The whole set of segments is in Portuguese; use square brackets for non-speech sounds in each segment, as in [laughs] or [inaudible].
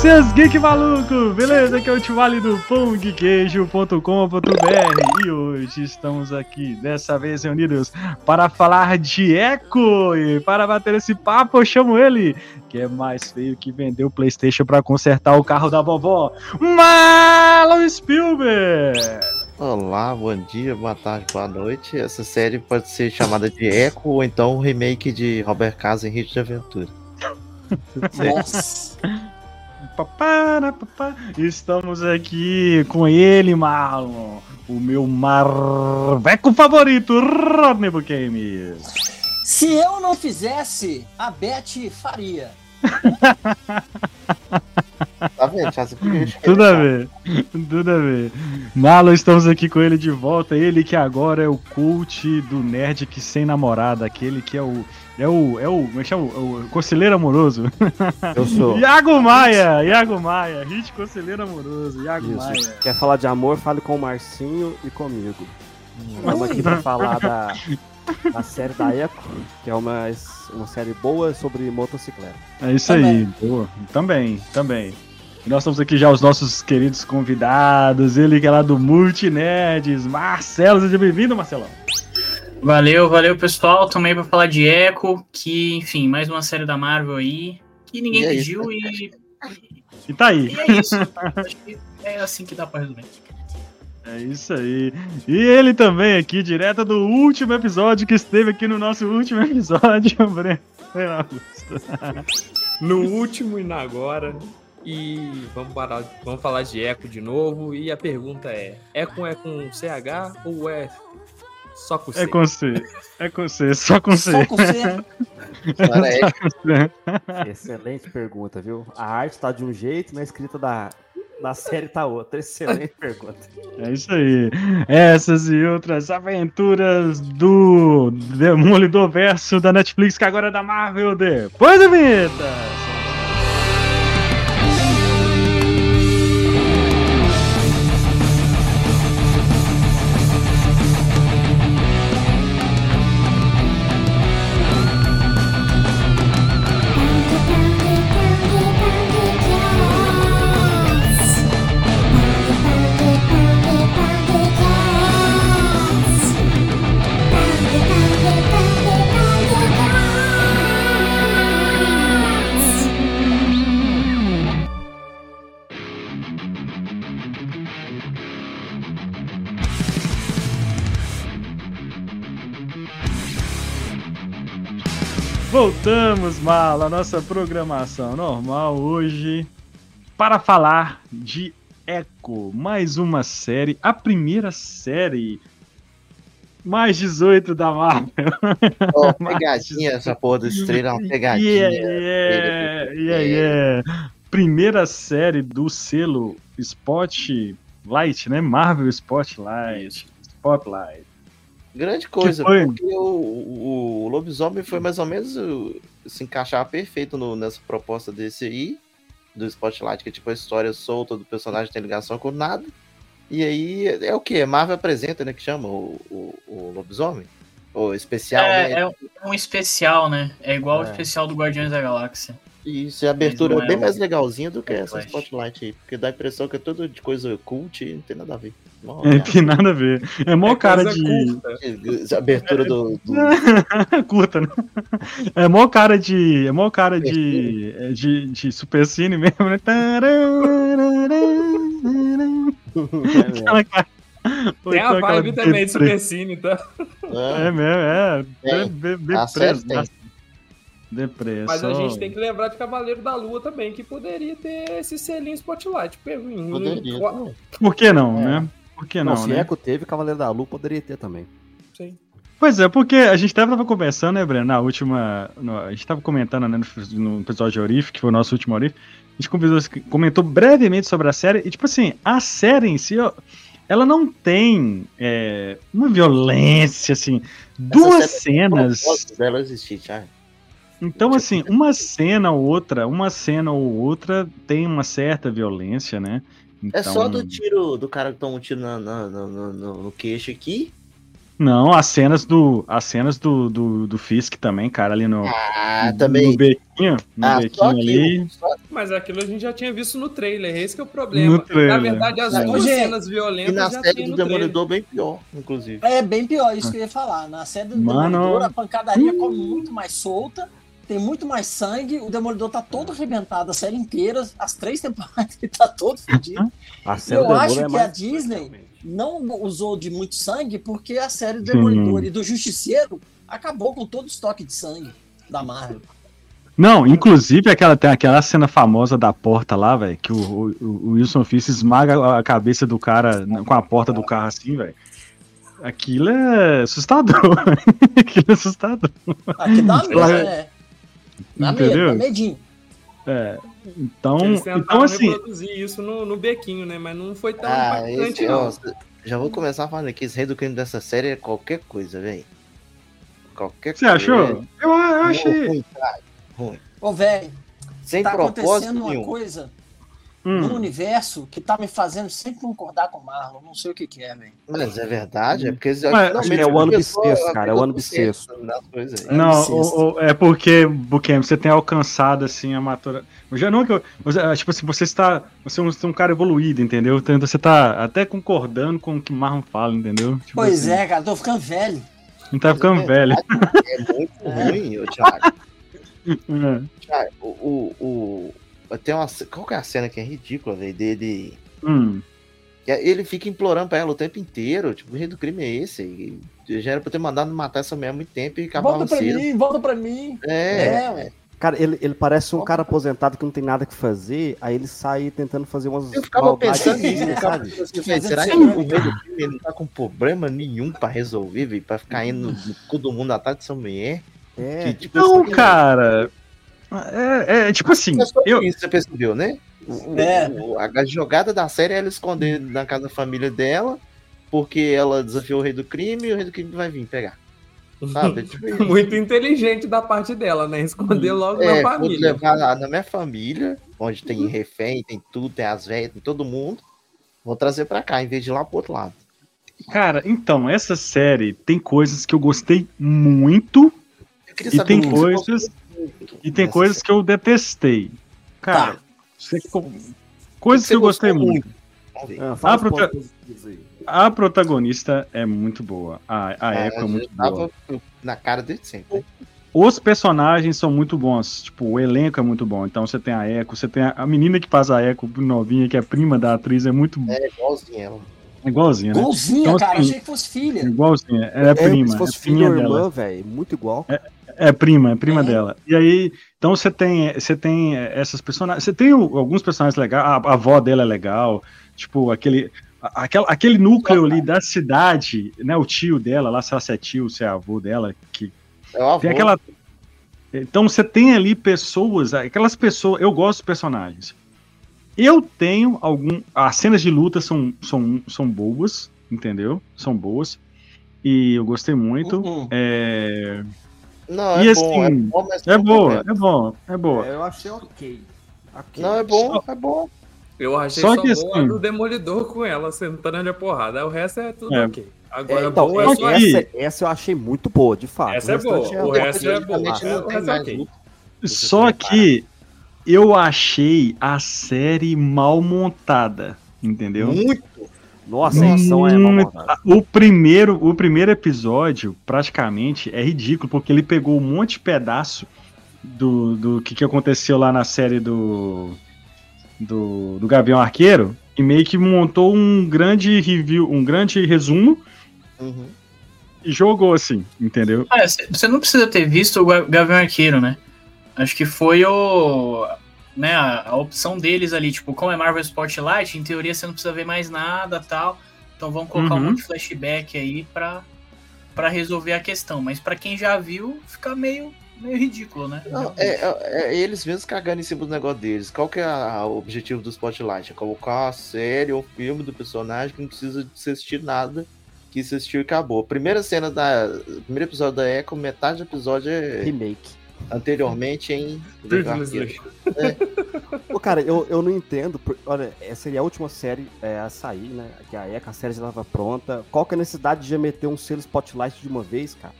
seus geek maluco! Beleza? Aqui é o Tivale do pongqueijo.com.br e hoje estamos aqui, dessa vez reunidos, para falar de Echo e para bater esse papo eu chamo ele, que é mais feio que vender o Playstation para consertar o carro da vovó, Marlon Spielberg! Olá, bom dia, boa tarde, boa noite. Essa série pode ser chamada de Echo ou então um remake de Robert Casa em Ritmo de Aventura. [laughs] Nossa! Estamos aqui com ele, Marlon. O meu marveco favorito, Rodney Bukemi. Se eu não fizesse, a Beth faria. [laughs] Tá vendo? Tudo a ver, tudo a ver. Marlon, estamos aqui com ele de volta. Ele que agora é o cult do nerd que sem namorada, aquele que é o. É o. É o. Como é que chama? O, o conselheiro amoroso. [laughs] Eu sou. Iago Maia! Iago Maia, hit conselheiro amoroso. Iago Maia. Isso. Quer falar de amor, fale com o Marcinho e comigo. Estamos aqui pra falar da, [laughs] da série da Echo, que é uma, uma série boa sobre motocicleta. É isso aí, boa. Também, também. E nós estamos aqui já os nossos queridos convidados, ele que é lá do Multinerds, Marcelo, seja bem-vindo, Marcelão. Valeu, valeu pessoal. Também pra falar de Echo, que, enfim, mais uma série da Marvel aí, que ninguém E é pediu e, E tá aí. e é isso. Acho que é assim que dá pra resolver. É isso aí. E ele também aqui, direto do último episódio que esteve aqui no nosso último [laughs] episódio, Breno [laughs] no último e na agora. E vamos, parar, vamos falar de Eco de novo. E a pergunta é: Eco é com CH ou é só com C? É com C. É com C, só com C. Só com você. Cara, é, Excelente pergunta, viu? A arte tá de um jeito, na escrita da, da série tá outra. Excelente pergunta. É isso aí. Essas e outras aventuras do Demolidor Verso da Netflix, que agora é da Marvel, depois da vinheta. Voltamos, Mala, a nossa programação normal hoje para falar de Echo, mais uma série, a primeira série mais 18 da Marvel. ó, [laughs] pegadinha essa porra do estrela, é uma pegadinha. Yeah, yeah, yeah, yeah. Primeira série do selo Spotlight, né? Marvel Spotlight. Spotlight. Grande coisa, Que foi? porque o, o, o lobisomem foi mais ou menos se encaixar perfeito no- nessa proposta desse aí, do Spotlight, que é tipo a história solta do personagem tem ligação com nada. E aí é o que? Marvel apresenta, né? Que chama o, o, o lobisomem? O especial, né? É, é um especial, né? É igual o É. especial do Guardiões da Galáxia. Isso, e a abertura não é é bem um- mais legalzinha do que essa Flash. Spotlight aí, porque dá a impressão que é tudo de coisa cult e não tem nada a ver. Mó É, tem nada a ver. É mó É cara de. A [laughs] abertura do, do- [laughs] Curta, né? É mó cara de. É mó cara de. é de, de super cine mesmo, né? Aquela cara. Ou Tem a vibe também de deprê. Super Cine, tá? É mesmo, é. Tem. Be- be- A série Depressa. tem. Depressa. Mas a gente tem que lembrar de Cavaleiro da Lua também, que poderia ter esse selinho Spotlight. Poderia. qual- Por que não, É. né? Por que Não, não, se né? Echo teve, Cavaleiro da Lua poderia ter também. Sim. Pois é, porque a gente até tava conversando, né, Breno, na última. no- a gente tava comentando, né, no, no episódio de Orif, que foi o nosso último Orif. A gente conversou- comentou brevemente sobre a série. E, tipo assim, a série em si, ó, ela não tem é, uma violência, assim. Duas série tem cenas. dela existir, já. Então, assim, uma cena ou outra, uma cena ou outra tem uma certa violência, né? É só Então- do tiro do cara que toma um tiro na- na- na- no, no- no queixo aqui. Não, as cenas do. As cenas do, do, do Fisk também, cara, ali no. Ah, no também. bequinho. No Ah, só bequinho ali. Só, Mas aquilo a gente já tinha visto no trailer, esse que é o problema. No trailer. Na verdade, as duas cenas E violentas na já série do no trailer. Demolidor, bem pior, inclusive. É bem pior, isso que eu ia falar. Na série do Mano. Demolidor, a pancadaria come muito mais solta, tem muito mais sangue, o Demolidor tá todo arrebentado a série inteira, as três temporadas [laughs] ele tá todo fodido. A série Eu acho é que a Disney não usou de muito sangue porque a série do Sim. Demolidor e do Justiceiro acabou com todo o estoque de sangue da Marvel. Não, inclusive aquela, tem aquela cena famosa da porta lá, velho, que o, o- o Wilson Fisk esmaga a cabeça do cara com a porta do carro assim, velho. Aquilo é assustador. [laughs] Aquilo é assustador. Aqui dá medo, Claro. É. Dá medo, Entendeu? dá medinho. É, então, Eles então assim, reproduzir isso no, no bequinho, né? Mas não foi tão Ah, impactante, esse, não. ó, já vou começar falando aqui, esse rei do crime dessa série é qualquer coisa, velho. Qualquer você coisa. achou? Eu, eu achei. Ruim. Ruim. Ô, velho, Sem tá propósito acontecendo uma nenhum. Coisa no Hum, universo que tá me fazendo sempre concordar com o Marlon. Não sei o que, que é, velho. Mas é verdade, é porque eles Mas, é o ano bissexto, cara, é o ano bissexto. não, o- o- é porque, Buquem, você tem alcançado assim a matura. Eu Já não que eu, você- tipo assim, você está, você é um, você é um cara evoluído, entendeu? Então você tá até concordando com o que Marlon fala, entendeu? Tipo Pois assim, é, cara, tô ficando velho. Não tá ficando velho. É muito ruim, Thiago. [laughs] É. Thiago, o, o, o- tem uma, qual que é a cena que é ridícula, velho, dele... Hum. que Ele fica implorando pra ela o tempo inteiro, tipo, o rei do crime é esse? E já era pra ter mandado matar essa mulher há muito tempo e acabava Volta pra cedo. mim, volta pra mim. É, É, ué. Cara, ele, ele parece um cara aposentado que não tem nada que fazer, aí ele sai tentando fazer umas eu ficava pensando nisso, sabe? pensando assim, velho, será que Fazendo o rei do crime ele não tá com problema nenhum pra resolver, velho, pra ficar indo no cu do mundo atrás dessa mulher? É, Que, tipo, Não, assim, cara. É, é, tipo assim, É só eu, isso, você percebeu, né? O- É. o- a jogada da série é ela esconder na casa da família dela, porque ela desafiou o rei do crime e o rei do crime vai vir pegar. Sabe? É tipo. [laughs] Muito inteligente da parte dela, né? Esconder logo É, na vou família. levar lá na minha família, onde tem refém, tem tudo, tem as velhas, tem todo mundo. Vou trazer pra cá, em vez de ir lá pro outro lado. cara, então, essa série tem coisas que eu gostei muito Eu queria e saber tem coisas e tem coisas série. que eu detestei. Cara, Tá. você co- coisas Você que eu gostei muito. Ver. Ah, positivos aí. A protagonista é muito boa. A, a Ah, Echo é muito tava boa. na cara desde sempre. né? Os personagens são muito bons. Tipo, o elenco é muito bom. Então você tem a Echo, você tem a, a menina que faz a Echo novinha, que é prima da atriz, é muito É igualzinho ela. igualzinha, né? Golzinha, Então, cara, assim, achei que fosse filha. Igualzinha. Ela é, É, prima. se fosse é filha ou dela. irmã, velho, muito igual. É prima, é prima É. dela. E aí, então você tem, você tem essas personagens, você tem alguns personagens legais, a, a avó dela é legal, tipo, aquele, a- aquela, aquele núcleo ali da cidade, né, o tio dela, lá, se ela se é tio, se é avô dela, que É avô. tem aquela... Então você tem ali pessoas, aquelas pessoas, eu gosto dos personagens. Eu tenho algum, as cenas de luta são, são, são boas, entendeu? São boas. E eu gostei muito. Uhum. É, Não, E é assim, bom, é bom, mas é tem boa, problema. é bom, é boa. É, eu achei ok. Ok. Não, é bom, é bom. Eu achei Só só, que boa assim- do Demolidor com ela sentando ali a porrada. O resto é tudo É. ok. Agora, É, então, boa só é só essa, essa eu achei muito boa, de fato. Essa é boa, o resto é boa. Praticamente É, ok. Só que eu achei a série mal montada, entendeu? Muito. Nossa, a edição é montada. O primeiro, o primeiro episódio, praticamente, é ridículo, porque ele pegou um monte de pedaço do, do que, que aconteceu lá na série do, do, do Gavião Arqueiro e meio que montou um grande review, um grande resumo Uhum. e jogou assim, entendeu? Ah, você não precisa ter visto o Ga- Gavião Arqueiro, né? Acho que foi o. Né, a, a opção deles ali, tipo, como é Marvel Spotlight, em teoria você não precisa ver mais nada tal. Então vamos colocar Uhum. um monte de flashback aí pra, pra resolver a questão. Mas pra quem já viu, fica meio, meio ridículo, né? Não, é, é- é eles mesmos cagando em cima do negócio deles. Qual que é a- o objetivo do Spotlight? É colocar a série ou filme do personagem que não precisa de assistir nada, que assistiu e acabou. Primeira cena da. Primeiro episódio da Echo, metade do episódio é Remake. Anteriormente em. Previously. Pô, cara, eu, eu não entendo. por- olha, essa seria a última série é, a sair, né? Que a ECA, a série já estava pronta. Qual que é a necessidade de já meter um selo Spotlight de uma vez, cara?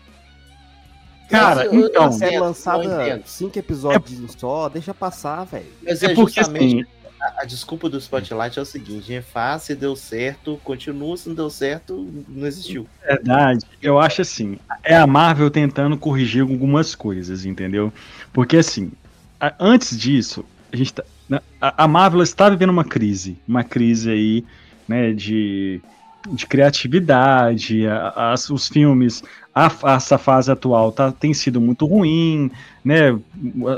Cara, eu- então- A série lançada cinco episódios só, deixa passar, velho. Mas É é, porque justamente assim, a, a desculpa do Spotlight é o seguinte: refaz, se deu certo, continua, se não deu certo, não existiu. verdade, eu acho assim, é a Marvel tentando corrigir algumas coisas, entendeu? Porque assim, a- antes disso, a gente tá, na- a, a Marvel está vivendo uma crise, uma crise aí, né, de, de criatividade, a- as- os filmes, a, essa fase atual tá, tem sido muito ruim, né,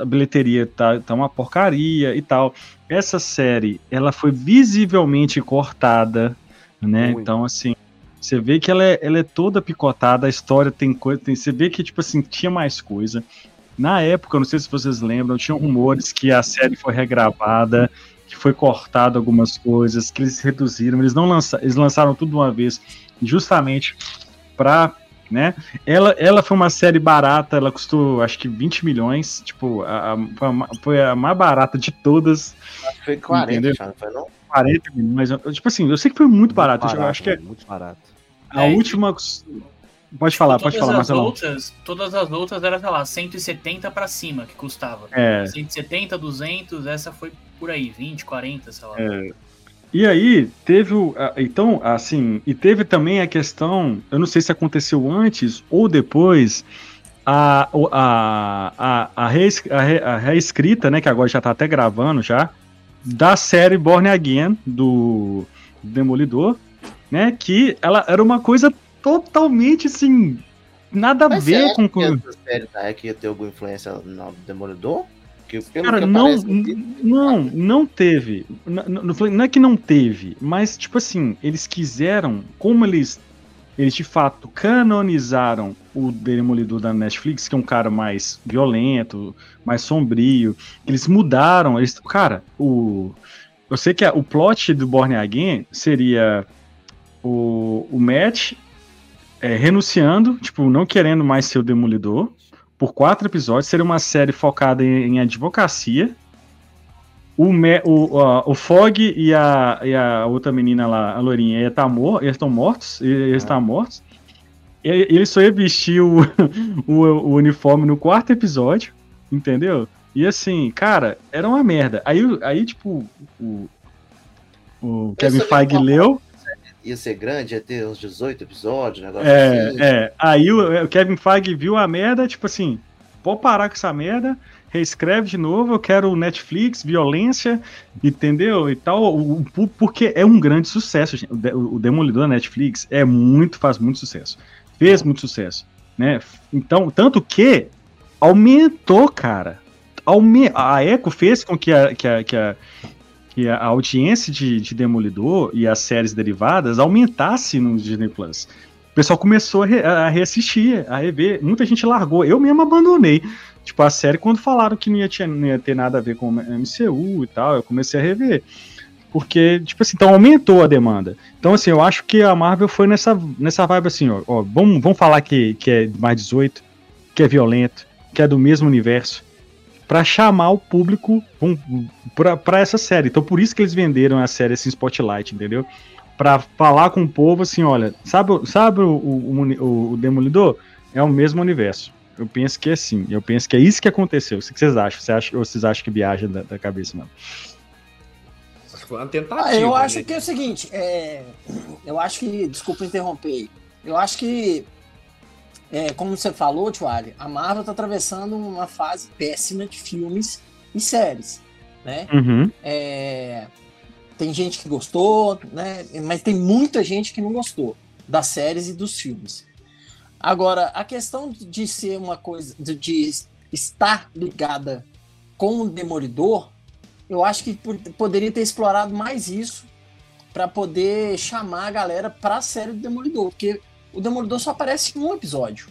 a bilheteria tá, tá uma porcaria e tal. Essa série, ela foi visivelmente cortada, né, Muito. então assim, você vê que ela é, ela é toda picotada, a história tem coisa, tem, você vê que, tipo assim, tinha mais coisa. Na época, não sei se vocês lembram, tinham rumores que a série foi regravada, que foi cortado algumas coisas, que eles reduziram, eles não lançaram, eles lançaram tudo de uma vez, justamente pra, né? Ela, ela foi uma série barata, ela custou acho que 20 milhões, tipo, a, a- foi, a, ma- foi a mais barata de todas, Foi 40, Entendeu? já não foi não? 40 milhões. Tipo assim, eu sei que foi muito barato, eu acho que é velho, Muito barato. a É, última. Pode falar, pode todas falar, as Marcelão. outras, todas as outras era, sei lá, 170 pra cima que custava. É, 170, 200, essa foi por aí, 20, 40, sei lá. E aí, teve o. Então, assim, e teve também a questão, eu não sei se aconteceu antes ou depois, a, a, a, a, rees- a, re- a reescrita, né, que agora já tá até gravando já, da série Born Again, do Demolidor, né, que ela era uma coisa totalmente, assim, nada a Mas ver com... que essa série da Echo ia ter alguma influência no Demolidor? Que, pelo Cara, que não, não, não teve. Não, não é que não teve, mas, tipo assim, eles quiseram, como eles, eles de fato canonizaram o Demolidor da Netflix, que é um cara mais violento, mais sombrio, eles mudaram, eles, cara, o, eu sei que a- o plot do Born Again seria o, o Matt é, renunciando, tipo, não querendo mais ser o Demolidor, por quatro episódios, seria uma série focada em, em advocacia. O, Me, o, a- o Fog e a, e a outra menina lá, a Lourinha, ia tá mor eles estão mortos, eles estão mortos. E aí ele só ia vestir o, [laughs] o, o uniforme no quarto episódio, entendeu? E assim, cara, era uma merda. Aí, aí tipo, o, o Kevin Feige leu, Ia ser grande, ia ter uns 18 episódios, negócio É, assim. é. Aí o, o Kevin Feige viu a merda, tipo assim, pode parar com essa merda, reescreve de novo, eu quero Netflix, violência, entendeu? E tal, o- o- porque é um grande sucesso, gente. O, o Demolidor da Netflix é muito, faz muito sucesso. Fez muito sucesso, né? Então, tanto que aumentou, cara. Aume a Echo fez com que a, que a, que a, que a audiência de, de Demolidor e as séries derivadas aumentasse no Disney Plus. O pessoal começou a, re- a reassistir, a rever. Muita gente largou. Eu mesmo abandonei. Tipo, a série, quando falaram que não ia, tinha- não ia ter nada a ver com MCU e tal, eu comecei a rever. Porque, tipo assim, então aumentou a demanda. Então, assim, eu acho que a Marvel foi nessa, nessa vibe assim, ó. ó, vamos, vamos falar que, que é mais 18, que é violento, que é do mesmo universo, pra chamar o público pra, pra essa série. Então, por isso que eles venderam a série assim, Spotlight, entendeu? Pra falar com o povo assim, olha, sabe, sabe o, o, o- o Demolidor? É o mesmo universo. Eu penso que é assim. Eu penso que é isso que aconteceu. O que vocês acham? Você acha ou vocês acham que viaja da, da cabeça, que foi uma tentativa. Ah, eu acho né? que é o seguinte, é, eu acho que, desculpa interromper, aí, eu acho que, é, como você falou, Tio Ali, a Marvel está atravessando uma fase péssima de filmes e séries, né? Uhum. É, tem gente que gostou, né? Mas tem muita gente que não gostou das séries e dos filmes. Agora, a questão de ser uma coisa, de, de estar ligada com o Demolidor, eu acho que poderia ter explorado mais isso para poder chamar a galera para a série do Demolidor, porque o Demolidor só aparece em um episódio,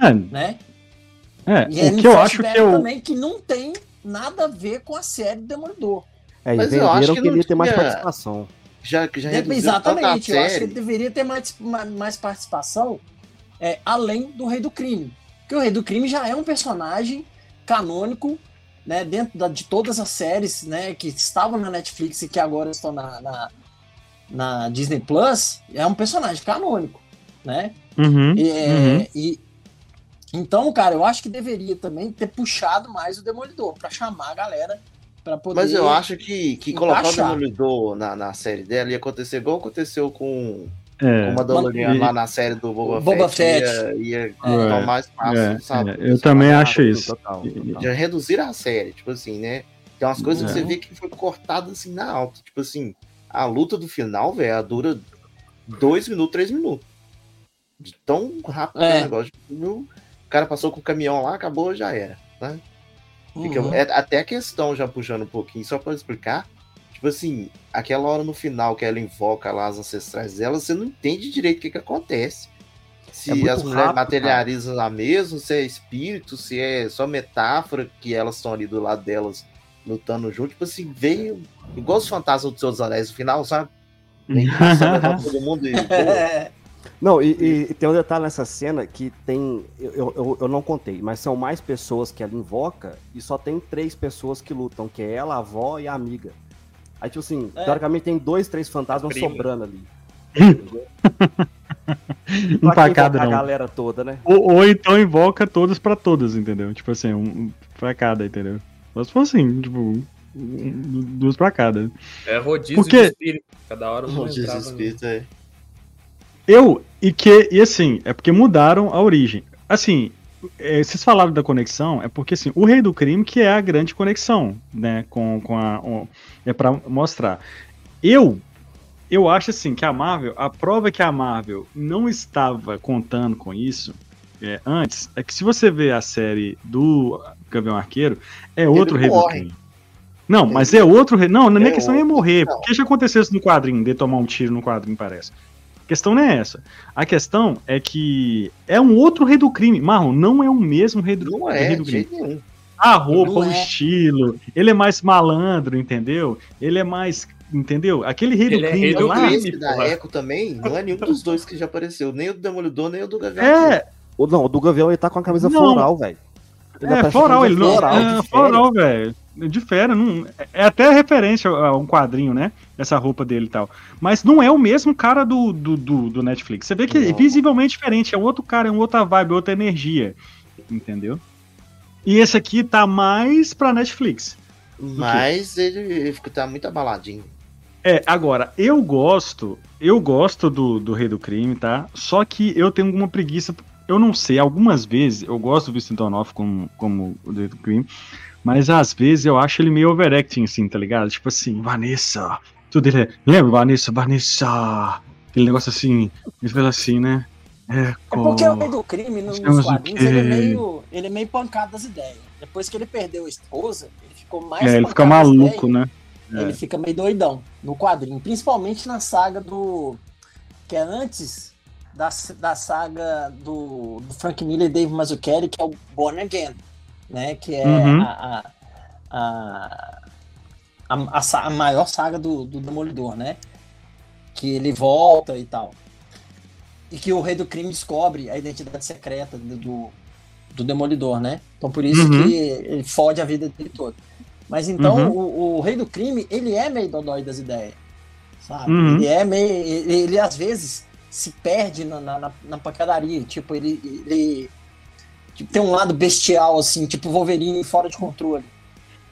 É, né? é, E é o que eu acho que eu. também que não tem nada a ver com a série do Demolidor. É, Mas eu acho que que não ele ia ter mais participação. Já, já reduziu exatamente, eu acho que ele deveria ter mais, ma- mais participação é, além do Rei do Crime. Porque o Rei do Crime já é um personagem canônico, né, dentro da- de todas as séries né, que estavam na Netflix e que agora estão na, na, na Disney Plus, é um personagem canônico. Né? Uhum, E, é, uhum. e, Então, cara, eu acho que deveria também ter puxado mais o Demolidor pra chamar a galera pra poder. Mas eu acho que, que colocar o. Demolidor na, na série dela ia acontecer igual aconteceu com, É, com o e- lá na série do Boba, Boba Fett. Fett. Ia, ia É. ficar mais fácil, é, sabe? é, eu também acho isso. Total, total. Já reduzir a série, tipo assim, né? Tem umas coisas que É. você vê que foi cortado assim na alta. Tipo assim, a luta do final, velho, dura dois minutos, três minutos. De tão rápido que é É. o negócio. O cara passou com o caminhão lá, acabou, já era. Né? Fica- Uhum. é, até a questão, já puxando um pouquinho, só pra explicar. Tipo assim, aquela hora no final que ela invoca lá as ancestrais dela, você não entende direito o que, que acontece. Se É as mulheres materializam lá mesmo, se é espírito, se é só metáfora que elas estão ali do lado delas lutando junto. Tipo assim, veio igual os fantasmas dos seus anéis no final, sabe? Vem [laughs] todo mundo e. [laughs] pô, É, Não, e, e- e tem um detalhe nessa cena que tem. Eu, eu- eu, não contei, mas são mais pessoas que ela invoca e só tem três pessoas que lutam, que é ela, a avó e a amiga. Aí, tipo assim, É. teoricamente tem dois, três fantasmas Primo. sobrando ali. [laughs] Entendeu? Um pra quem cada, invocar a não. galera toda, né? Ou, ou então invoca todas pra todas, entendeu? Tipo assim, um, um pra cada, entendeu? Se for assim, tipo, duas pra cada. É rodízio Porque- de espírito. Cada hora um o entrava no- desespírito é. Eu, e que, e assim, é porque mudaram a origem. Assim, é, vocês falaram da conexão, é porque assim, o Rei do Crime que é a grande conexão, né, com, com a, o- é pra mostrar. Eu, eu acho assim, que a Marvel, a prova que a Marvel não estava contando com isso é, antes, é que se você vê a série do Gavião Arqueiro, é outro Rei do. Crime. Não, mas é outro rei. Não, não é É questão de morrer, não. porque já aconteceu isso no quadrinho, de tomar um tiro no quadrinho, parece. A questão não é essa. A questão é que é um outro rei do crime. Marlon, não é o mesmo rei do, Não rei é, do de crime. jeito nenhum. A roupa, Não o é. estilo, ele é mais malandro, entendeu? Ele é mais. Entendeu? Aquele rei do Ele é crime rei do O lá. crime. da porra. Echo também não é nenhum dos dois que já apareceu, nem o do Demolidor, nem o do Gavião. É, não, o do Gavião ele tá com a camisa Não. floral, velho. Ele é, a floral, ele não. floral, é, floral, velho. De fera, não, é até referência a um quadrinho, né? Essa roupa dele e tal. Mas não é o mesmo cara do, do, do, do Netflix. Você vê que é Não. visivelmente diferente. É outro cara, é uma outra vibe, outra energia. Entendeu? E esse aqui tá mais pra Netflix. Mas ele, ele fica, tá muito abaladinho. É, agora, eu gosto, eu gosto do, do Rei do Crime, tá? Só que eu tenho alguma preguiça, eu não sei, algumas vezes eu gosto do Vincent D'Onofrio como, como o Rei do Crime, mas às vezes eu acho ele meio overacting, assim, tá ligado? Tipo assim, Vanessa, tudo ele é, lembra, Vanessa, Vanessa, aquele negócio assim, ele fala assim, né? É, É porque o rei do crime nos quadrinhos ele é, meio, ele é meio pancado das ideias. Depois que ele perdeu a esposa, ele ficou mais é, ele fica maluco, ideias. né? É. Ele fica meio doidão no quadrinho, principalmente na saga do. que é antes da, da saga do, do Frank Miller e Dave Mazzucchelli, que é o Born Again, né? Que é Uhum. a, a, a, a, maior saga do, do Demolidor, né? Que ele volta e tal. E que o Rei do Crime descobre a identidade secreta do, do, do Demolidor, né? Então por isso Uhum. que ele fode a vida dele toda. Mas então Uhum. o, o Rei do Crime, ele é meio dodói das ideias. Sabe? Uhum. Ele é meio. Ele, ele, às vezes se perde na, na, na- na pancadaria. Tipo, ele. ele tipo, tem um lado bestial, assim, tipo Wolverine fora de controle.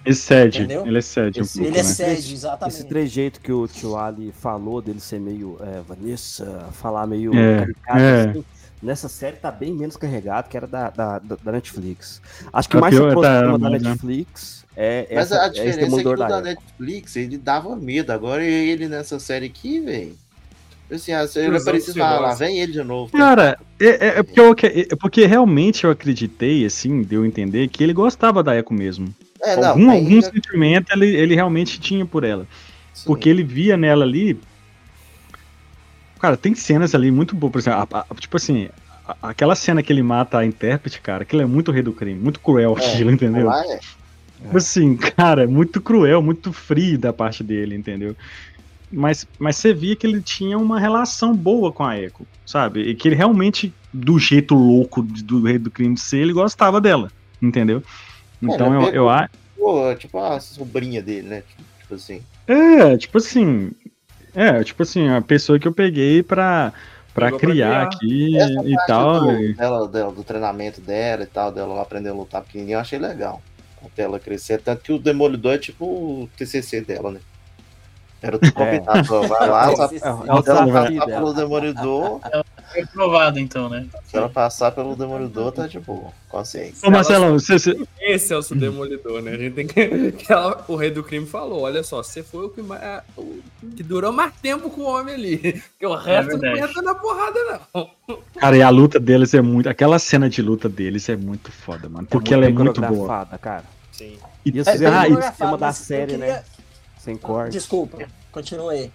Ele cede, Entendeu? ele cede um Esse- pouco, ele é né? sede, exatamente. Esse trejeito que o tio Ali falou dele ser meio é, Vanessa, falar meio É, caricato, é. assim, nessa série tá bem menos carregado que era da, da, da- Netflix. Acho que Tá mais se tá, aproxima da né? Netflix é, Mas essa, a é diferença é que o da da. Netflix, ele dava medo. Agora ele nessa série aqui, velho. Assim, ah, ele aparecia e de falava, lá, vem ele de novo. Cara, é, é- é porque eu, é porque realmente eu acreditei, assim, deu a entender que ele gostava da Echo mesmo. É, não, algum, tem- algum sentimento ele, ele realmente tinha por ela. sim. Porque ele via nela ali. Cara, tem cenas ali muito boas. Por exemplo, a- a- tipo assim, a- aquela cena que ele mata a intérprete, cara, aquilo é muito rei do crime, muito cruel É, [laughs] aquilo, entendeu? Lá é. Tipo assim, [laughs] cara, é muito cruel, muito frio da parte dele, entendeu? Mas, mas você via que ele tinha uma relação boa com a Echo, sabe? E que ele realmente, do jeito louco de- do rei do crime ser, ele gostava dela, entendeu? Então né, eu, eu acho. Pô, tipo a sobrinha dele, né? Tipo assim. É, tipo assim. É, tipo assim, a pessoa que eu peguei pra, pra Pegou pra criar criar. aqui Essa e parte tal. do, e- dela, dela- do treinamento dela e tal, dela lá aprendendo a lutar pequenininho, eu achei legal. Até ela crescer. Tanto que o Demolidor é tipo o TCC dela, né? Era tudo combinado. ó, Vai lá, É, vai, É, é o se ela passar dela. pelo Demolidor, Foi aprovado, então, né? se ela passar pelo Demolidor, tá de boa. Consciência. Ô, Marcelão, você, você- Esse é o seu demolidor, né? A gente tem que. [laughs] que ela- o rei do crime falou: olha só, você foi o que, mais, o que durou mais tempo com o homem ali. [laughs] Porque o resto não entra na porrada, não. [laughs] Cara, e a luta deles é muito. Aquela cena de luta deles é muito foda, mano. Porque ela é muito boa. cara. Sim. E, E eles É, coreografado, esquema da série, queria- né? Sem corte. Desculpa, continua aí.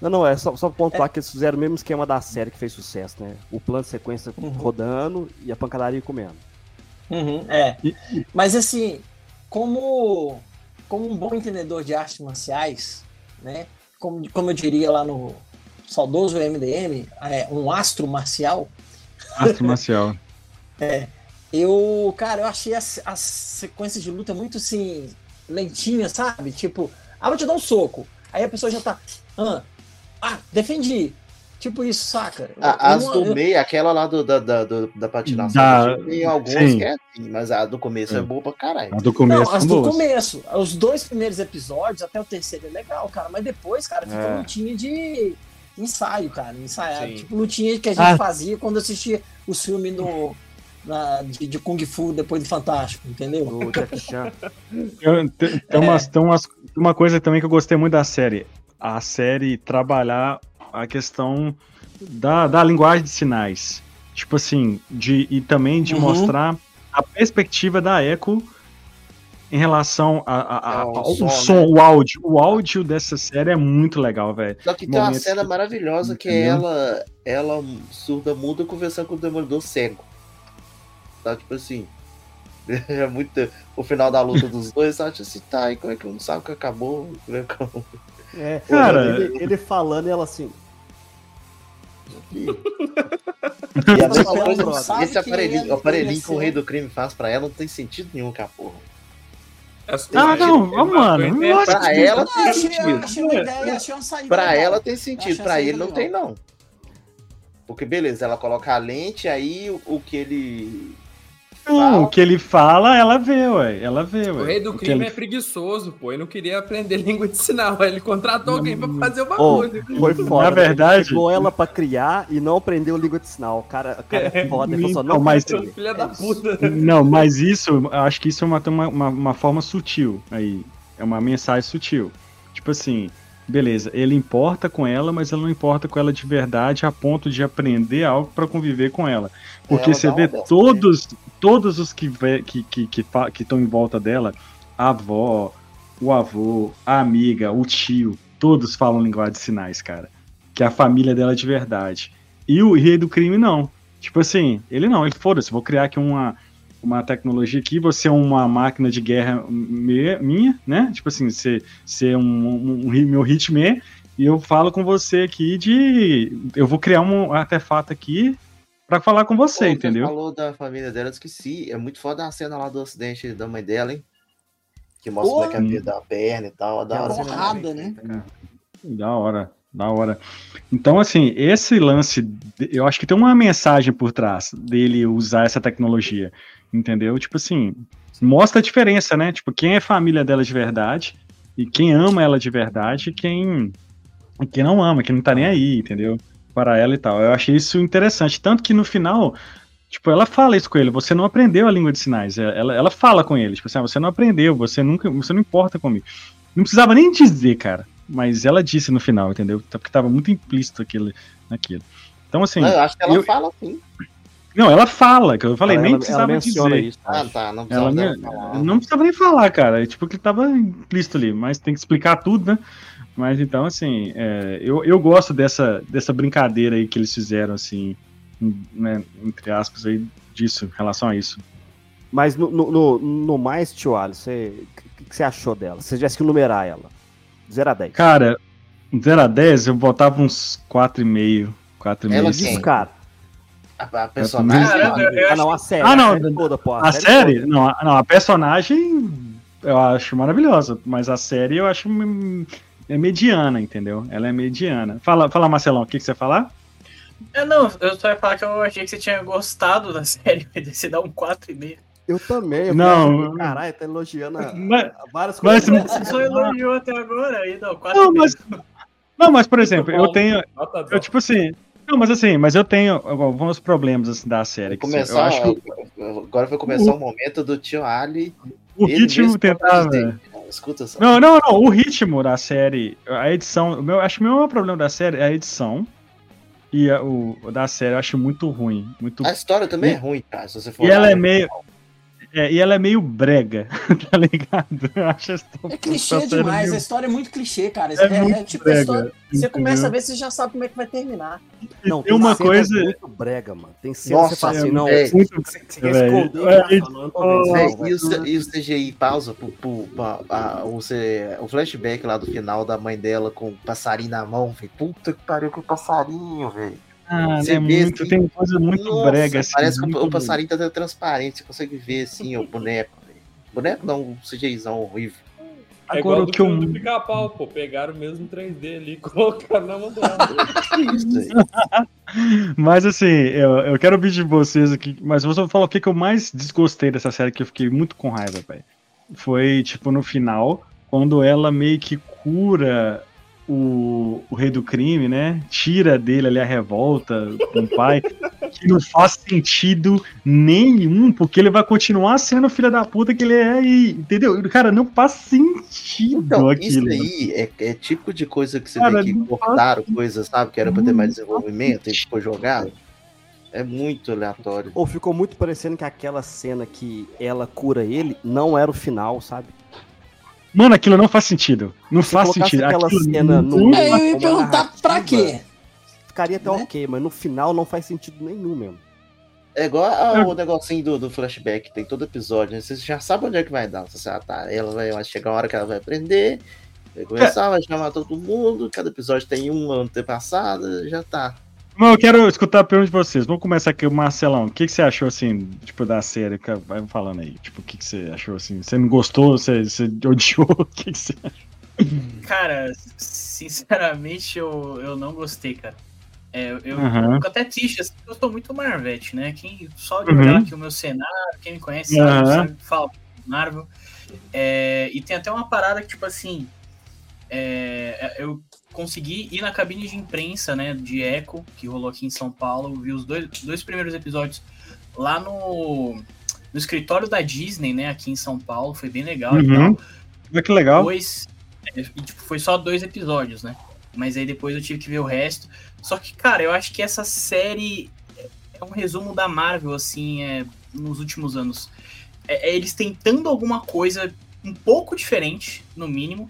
Não, não, é só, só pontuar que eles fizeram o mesmo esquema da série que fez sucesso, né? O plano de sequência Uhum. rodando e a pancadaria comendo. Uhum, é. Mas assim, como, como um bom entendedor de artes marciais, né? Como, como eu diria lá no saudoso MDM, é, um astro marcial, Astro marcial. [laughs] eu, cara, eu achei as, as sequências de luta muito assim, lentinhas, sabe? Tipo, ah, vou te dar um soco. Aí a pessoa já tá. Ah, ah defendi. Tipo isso, saca? A- As do eu- meio, aquela lá do, da, da, do- da patinação, Da- tem algumas sim. que é assim, mas a do começo é, É. boa pra caralho. A do começo Não, as do boas. começo. Os dois primeiros episódios, até o terceiro é legal, cara. Mas depois, cara, fica É. lutinha de ensaio, cara. Ensaiado. Sim. Tipo, lutinha que a gente Ah. fazia quando assistia os filmes no, na- de, de Kung Fu depois do Fantástico, entendeu? O Jack Chan. [laughs] Eu- Tem, tem umas, tem umas- uma coisa também que eu gostei muito da série. A série trabalhar a questão da, da linguagem de sinais. Tipo assim, de, e também de Uhum. mostrar a perspectiva da Echo em relação a, a- a- Ao som, som, né? o áudio. O áudio dessa série é muito legal, velho. Só que tem uma cena que- maravilhosa que é ela, ela surda muda conversando com o Demolidor cego. Tá, tipo assim. [laughs] É muito. O final da luta dos dois, tá, tipo assim, tá, e como é que não sabe que acabou? Como [laughs] é É, Cara- ele, ele falando e ela assim. [laughs] E a mesma coisa, esse aparelhinho, ele o aparelhinho que o rei do crime faz pra ela não tem sentido nenhum, cara, porra. Ah, não, ah, mano, É, Pra que- ela tem achei, sentido. achei uma ideia, achei uma saída. Pra legal. ela tem sentido, pra ele não tem, não. Porque, beleza, ela coloca a lente, aí o, o que ele. Não, o que ele fala, ela vê, ué. Ela vê, ué. O rei do O crime ele- é preguiçoso, pô. Ele não queria aprender [laughs] língua de sinal. Ele contratou alguém pra fazer o bagulho. foi foda. Na verdade- Pegou ela pra criar e não aprendeu língua de sinal. O cara, o cara é foda. Ele falou só, não mas-. Filha da puta. Não, mas isso, eu acho que isso é uma, uma, uma, uma forma sutil aí. É uma mensagem sutil. Tipo assim, beleza, ele importa com ela, mas ele não importa com ela de verdade a ponto de aprender algo pra conviver com ela. Porque você vê todos, todos os que estão que, que, que, que em volta dela, a avó, o avô, a amiga, o tio, todos falam linguagem de sinais, cara. Que é a família dela de verdade. E o rei do crime não. Tipo assim, ele não, ele foda-se, vou criar aqui uma, uma tecnologia aqui, você é uma máquina de guerra me- minha, né? Tipo assim, você, você é um, um, um meu hitman, e eu falo com você aqui de. Eu vou criar um artefato aqui pra falar com você, Pô, entendeu? falou da família dela, eu esqueci. É muito foda a cena lá do acidente da mãe dela, hein? Que mostra Porra. como é que ela perdeu a perna e tal. Da hora. Porrada, né? Da hora, da hora. Então, assim, esse lance, eu acho que tem uma mensagem por trás dele usar essa tecnologia, entendeu? Tipo assim, mostra a diferença, né? Tipo, quem é família dela de verdade e quem ama ela de verdade e quem, e quem não ama, quem não tá nem aí, entendeu? Para ela e tal. Eu achei isso interessante. Tanto que no final, tipo, ela fala isso com ele, você não aprendeu a língua de sinais. Ela, ela fala com ele, tipo assim, ah, você não aprendeu, você nunca, você não importa comigo. Não precisava nem dizer, cara. Mas ela disse no final, entendeu? Porque tava muito implícito aquilo, naquilo. Então, assim. Não, eu acho que ela eu- fala assim. Não, ela fala, que eu falei, Ela- nem ela, precisava ela dizer. isso. Ah, tá. Não Ela precisava falar. não precisava nem falar, cara. É, Tipo, que tava implícito ali, mas tem que explicar tudo, né? Mas então, assim, é, eu, eu gosto dessa, dessa brincadeira aí que eles fizeram, assim, né, entre aspas, aí, disso, em relação a isso. Mas no, no, no, no mais, tio Ali, você, o que, que você achou dela? Você tivesse que numerar ela. 0 a 10. Cara, 0 a 10, eu botava uns 4,5. 4,5. Ela assim. quem? Cara. A, a personagem. Eu- eu Ah, não, a série. Ah, não, a série toda. A série? toda. Não, a- não, a personagem eu acho maravilhosa, mas a série eu acho é mediana, entendeu? Ela é mediana. Fala, fala Marcelão, o que, que você ia falar? É, não, eu só ia falar que eu achei que você tinha gostado da [laughs] série, mas você dá um 4,5. Eu também. Eu Não, falei, Caralho, tá elogiando a, [laughs] Mas- a várias mas- coisas. Você [laughs] só elogiou até agora, aí não, 4,5. Não, mas, não, mas por exemplo, eu tenho. Eu, 10. tipo assim. Não, mas assim, mas eu tenho alguns problemas assim, da série. que, assim, Começar, eu acho que Agora vai começar o momento do tio Ali. o ritmo tentava. dizer. Escuta só. Não, não, não. O ritmo da série, a edição. Meu, acho que o meu maior problema da série é a edição. E a- o da série eu acho muito ruim. Muito, A história também E- é ruim, cara. Se você for e ela é meio. É, e ela é meio brega, [laughs] tá ligado? Eu acho essa- É clichê demais, a meio- história é muito clichê, cara. É É, é muito tipo a brega, história. Você começa a ver, você já sabe como é que vai terminar. Não, tem uma cenas coisa- muito brega, mano. Tem cena que você fala assim, não, é você, muito você quer velho. esconder É, e o CGI pausa pro, pro, pra- a- o, C- o flashback lá do final da mãe dela com o passarinho na mão, velho. Puta que pariu com o passarinho, velho. Ah, Você é vê muito, assim, tem coisa muito Nossa, brega assim. Parece que o- o passarinho tá transparente, você consegue ver assim o boneco. velho. Boneco não, um CGIzão horrível. É Agora igual o do que eu. do pica-pau, pô. Pegaram o mesmo 3D ali e [laughs] colocaram na mão dela. Que isso, velho? [laughs] Mas assim, eu, eu quero ouvir de vocês aqui, mas eu vou falar o que, que eu mais desgostei dessa série, que eu fiquei muito com raiva, velho. Foi, tipo, no final, quando ela meio que cura o, o rei do crime, né? Tira dele ali a revolta com o pai, que não faz sentido nenhum, porque ele vai continuar sendo o filho da puta que ele é e, entendeu? Cara, não faz sentido Então, aquilo. isso aí é, é tipo de coisa que você Cara, vê que cortaram coisas, sabe? Que era pra ter mais desenvolvimento e ficou jogado. É muito aleatório. Ou ficou muito parecendo que aquela cena que ela cura ele não era o final, sabe? Mano, aquilo não faz sentido. Não Se faz sentido. aquela Aquilo cena não- no- É, eu ia perguntar pra quê? Ficaria até Né? ok, mas no final não faz sentido nenhum mesmo. É igual a- o negocinho do, do flashback, tem todo episódio, né? Você já sabe onde é que vai dar. Você sabe, tá, ela vai, vai chegar uma hora que ela vai aprender, vai começar, vai chamar todo mundo, cada episódio tem um antepassado, já tá. Mas eu quero escutar a pergunta de vocês. Vamos começar aqui, o Marcelão. O que, que você achou, assim, tipo, da série? Vai falando aí. Tipo, o que, que você achou, assim? Você não gostou? Você, você odiou? [laughs] O que, que você Cara, sinceramente, eu, eu não gostei, cara. É, eu Aham. fico até triste, assim, eu sou muito Marvete, né? Quem, só de Uhum. aqui o meu cenário, quem me conhece sabe, Aham. sabe fala Marvel. É, e tem até uma parada que, tipo assim, é, eu consegui ir na cabine de imprensa, né, de Echo, que rolou aqui em São Paulo, vi os dois, dois primeiros episódios lá no, no escritório da Disney, né, aqui em São Paulo, foi bem legal Uhum. Olha que legal. Depois, é, tipo, foi só dois episódios, né? Mas aí depois eu tive que ver o resto. Só que, cara, eu acho que essa série é- é um resumo da Marvel, assim, é, nos últimos anos. É, é eles tentando alguma coisa um pouco diferente, no mínimo,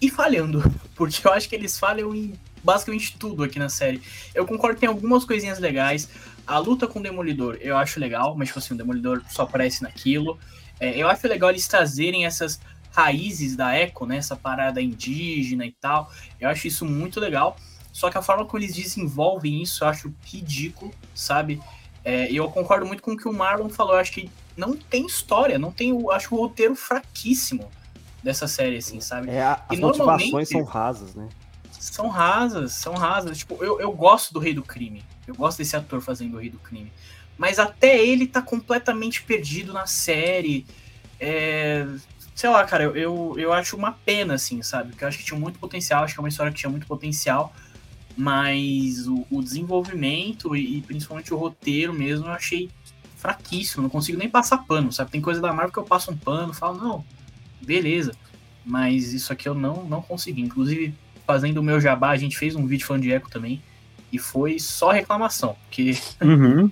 e falhando. [laughs] Porque eu acho que eles falham em basicamente tudo aqui na série. Eu concordo que tem algumas coisinhas legais. A luta com o Demolidor eu acho legal, mas, tipo assim, o Demolidor só aparece naquilo. É, eu acho legal eles trazerem essas raízes da Eco, né? Essa parada indígena e tal. Eu acho isso muito legal. Só que a forma como eles desenvolvem isso eu acho ridículo, sabe? É, eu concordo muito com o que o Marlon falou. Eu acho que não tem história, não tem. o- Acho o roteiro fraquíssimo dessa série, assim, sabe? É, a- E as motivações são rasas, né? São rasas, são rasas. Tipo, eu, eu gosto do Rei do Crime. Eu gosto desse ator fazendo o Rei do Crime. Mas até ele tá completamente perdido na série. É, Sei lá, cara, eu, eu, eu acho uma pena, assim, sabe? Porque eu acho que tinha muito potencial, acho que é uma história que tinha muito potencial. Mas o, o desenvolvimento e, e principalmente o roteiro mesmo eu achei fraquíssimo. Não consigo nem passar pano, sabe? Tem coisa da Marvel que eu passo um pano, falo, não, beleza. Mas isso aqui eu não, não consegui. Inclusive, fazendo o meu jabá, a gente fez um vídeo falando de Echo também. E foi só reclamação. Porque [laughs] Uhum.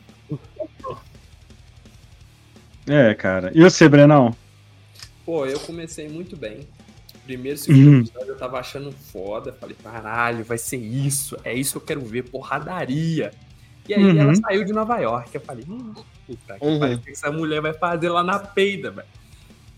É, cara. E você, Brenão? Pô, eu comecei muito bem. Primeiro, segundo Uhum. episódio eu tava achando foda. Falei, caralho, vai ser isso. É isso que eu quero ver, porradaria. E aí Uhum. ela saiu de Nova York. Eu falei, hum, puta que Uhum. pariu, o que essa mulher vai fazer lá na peida, velho?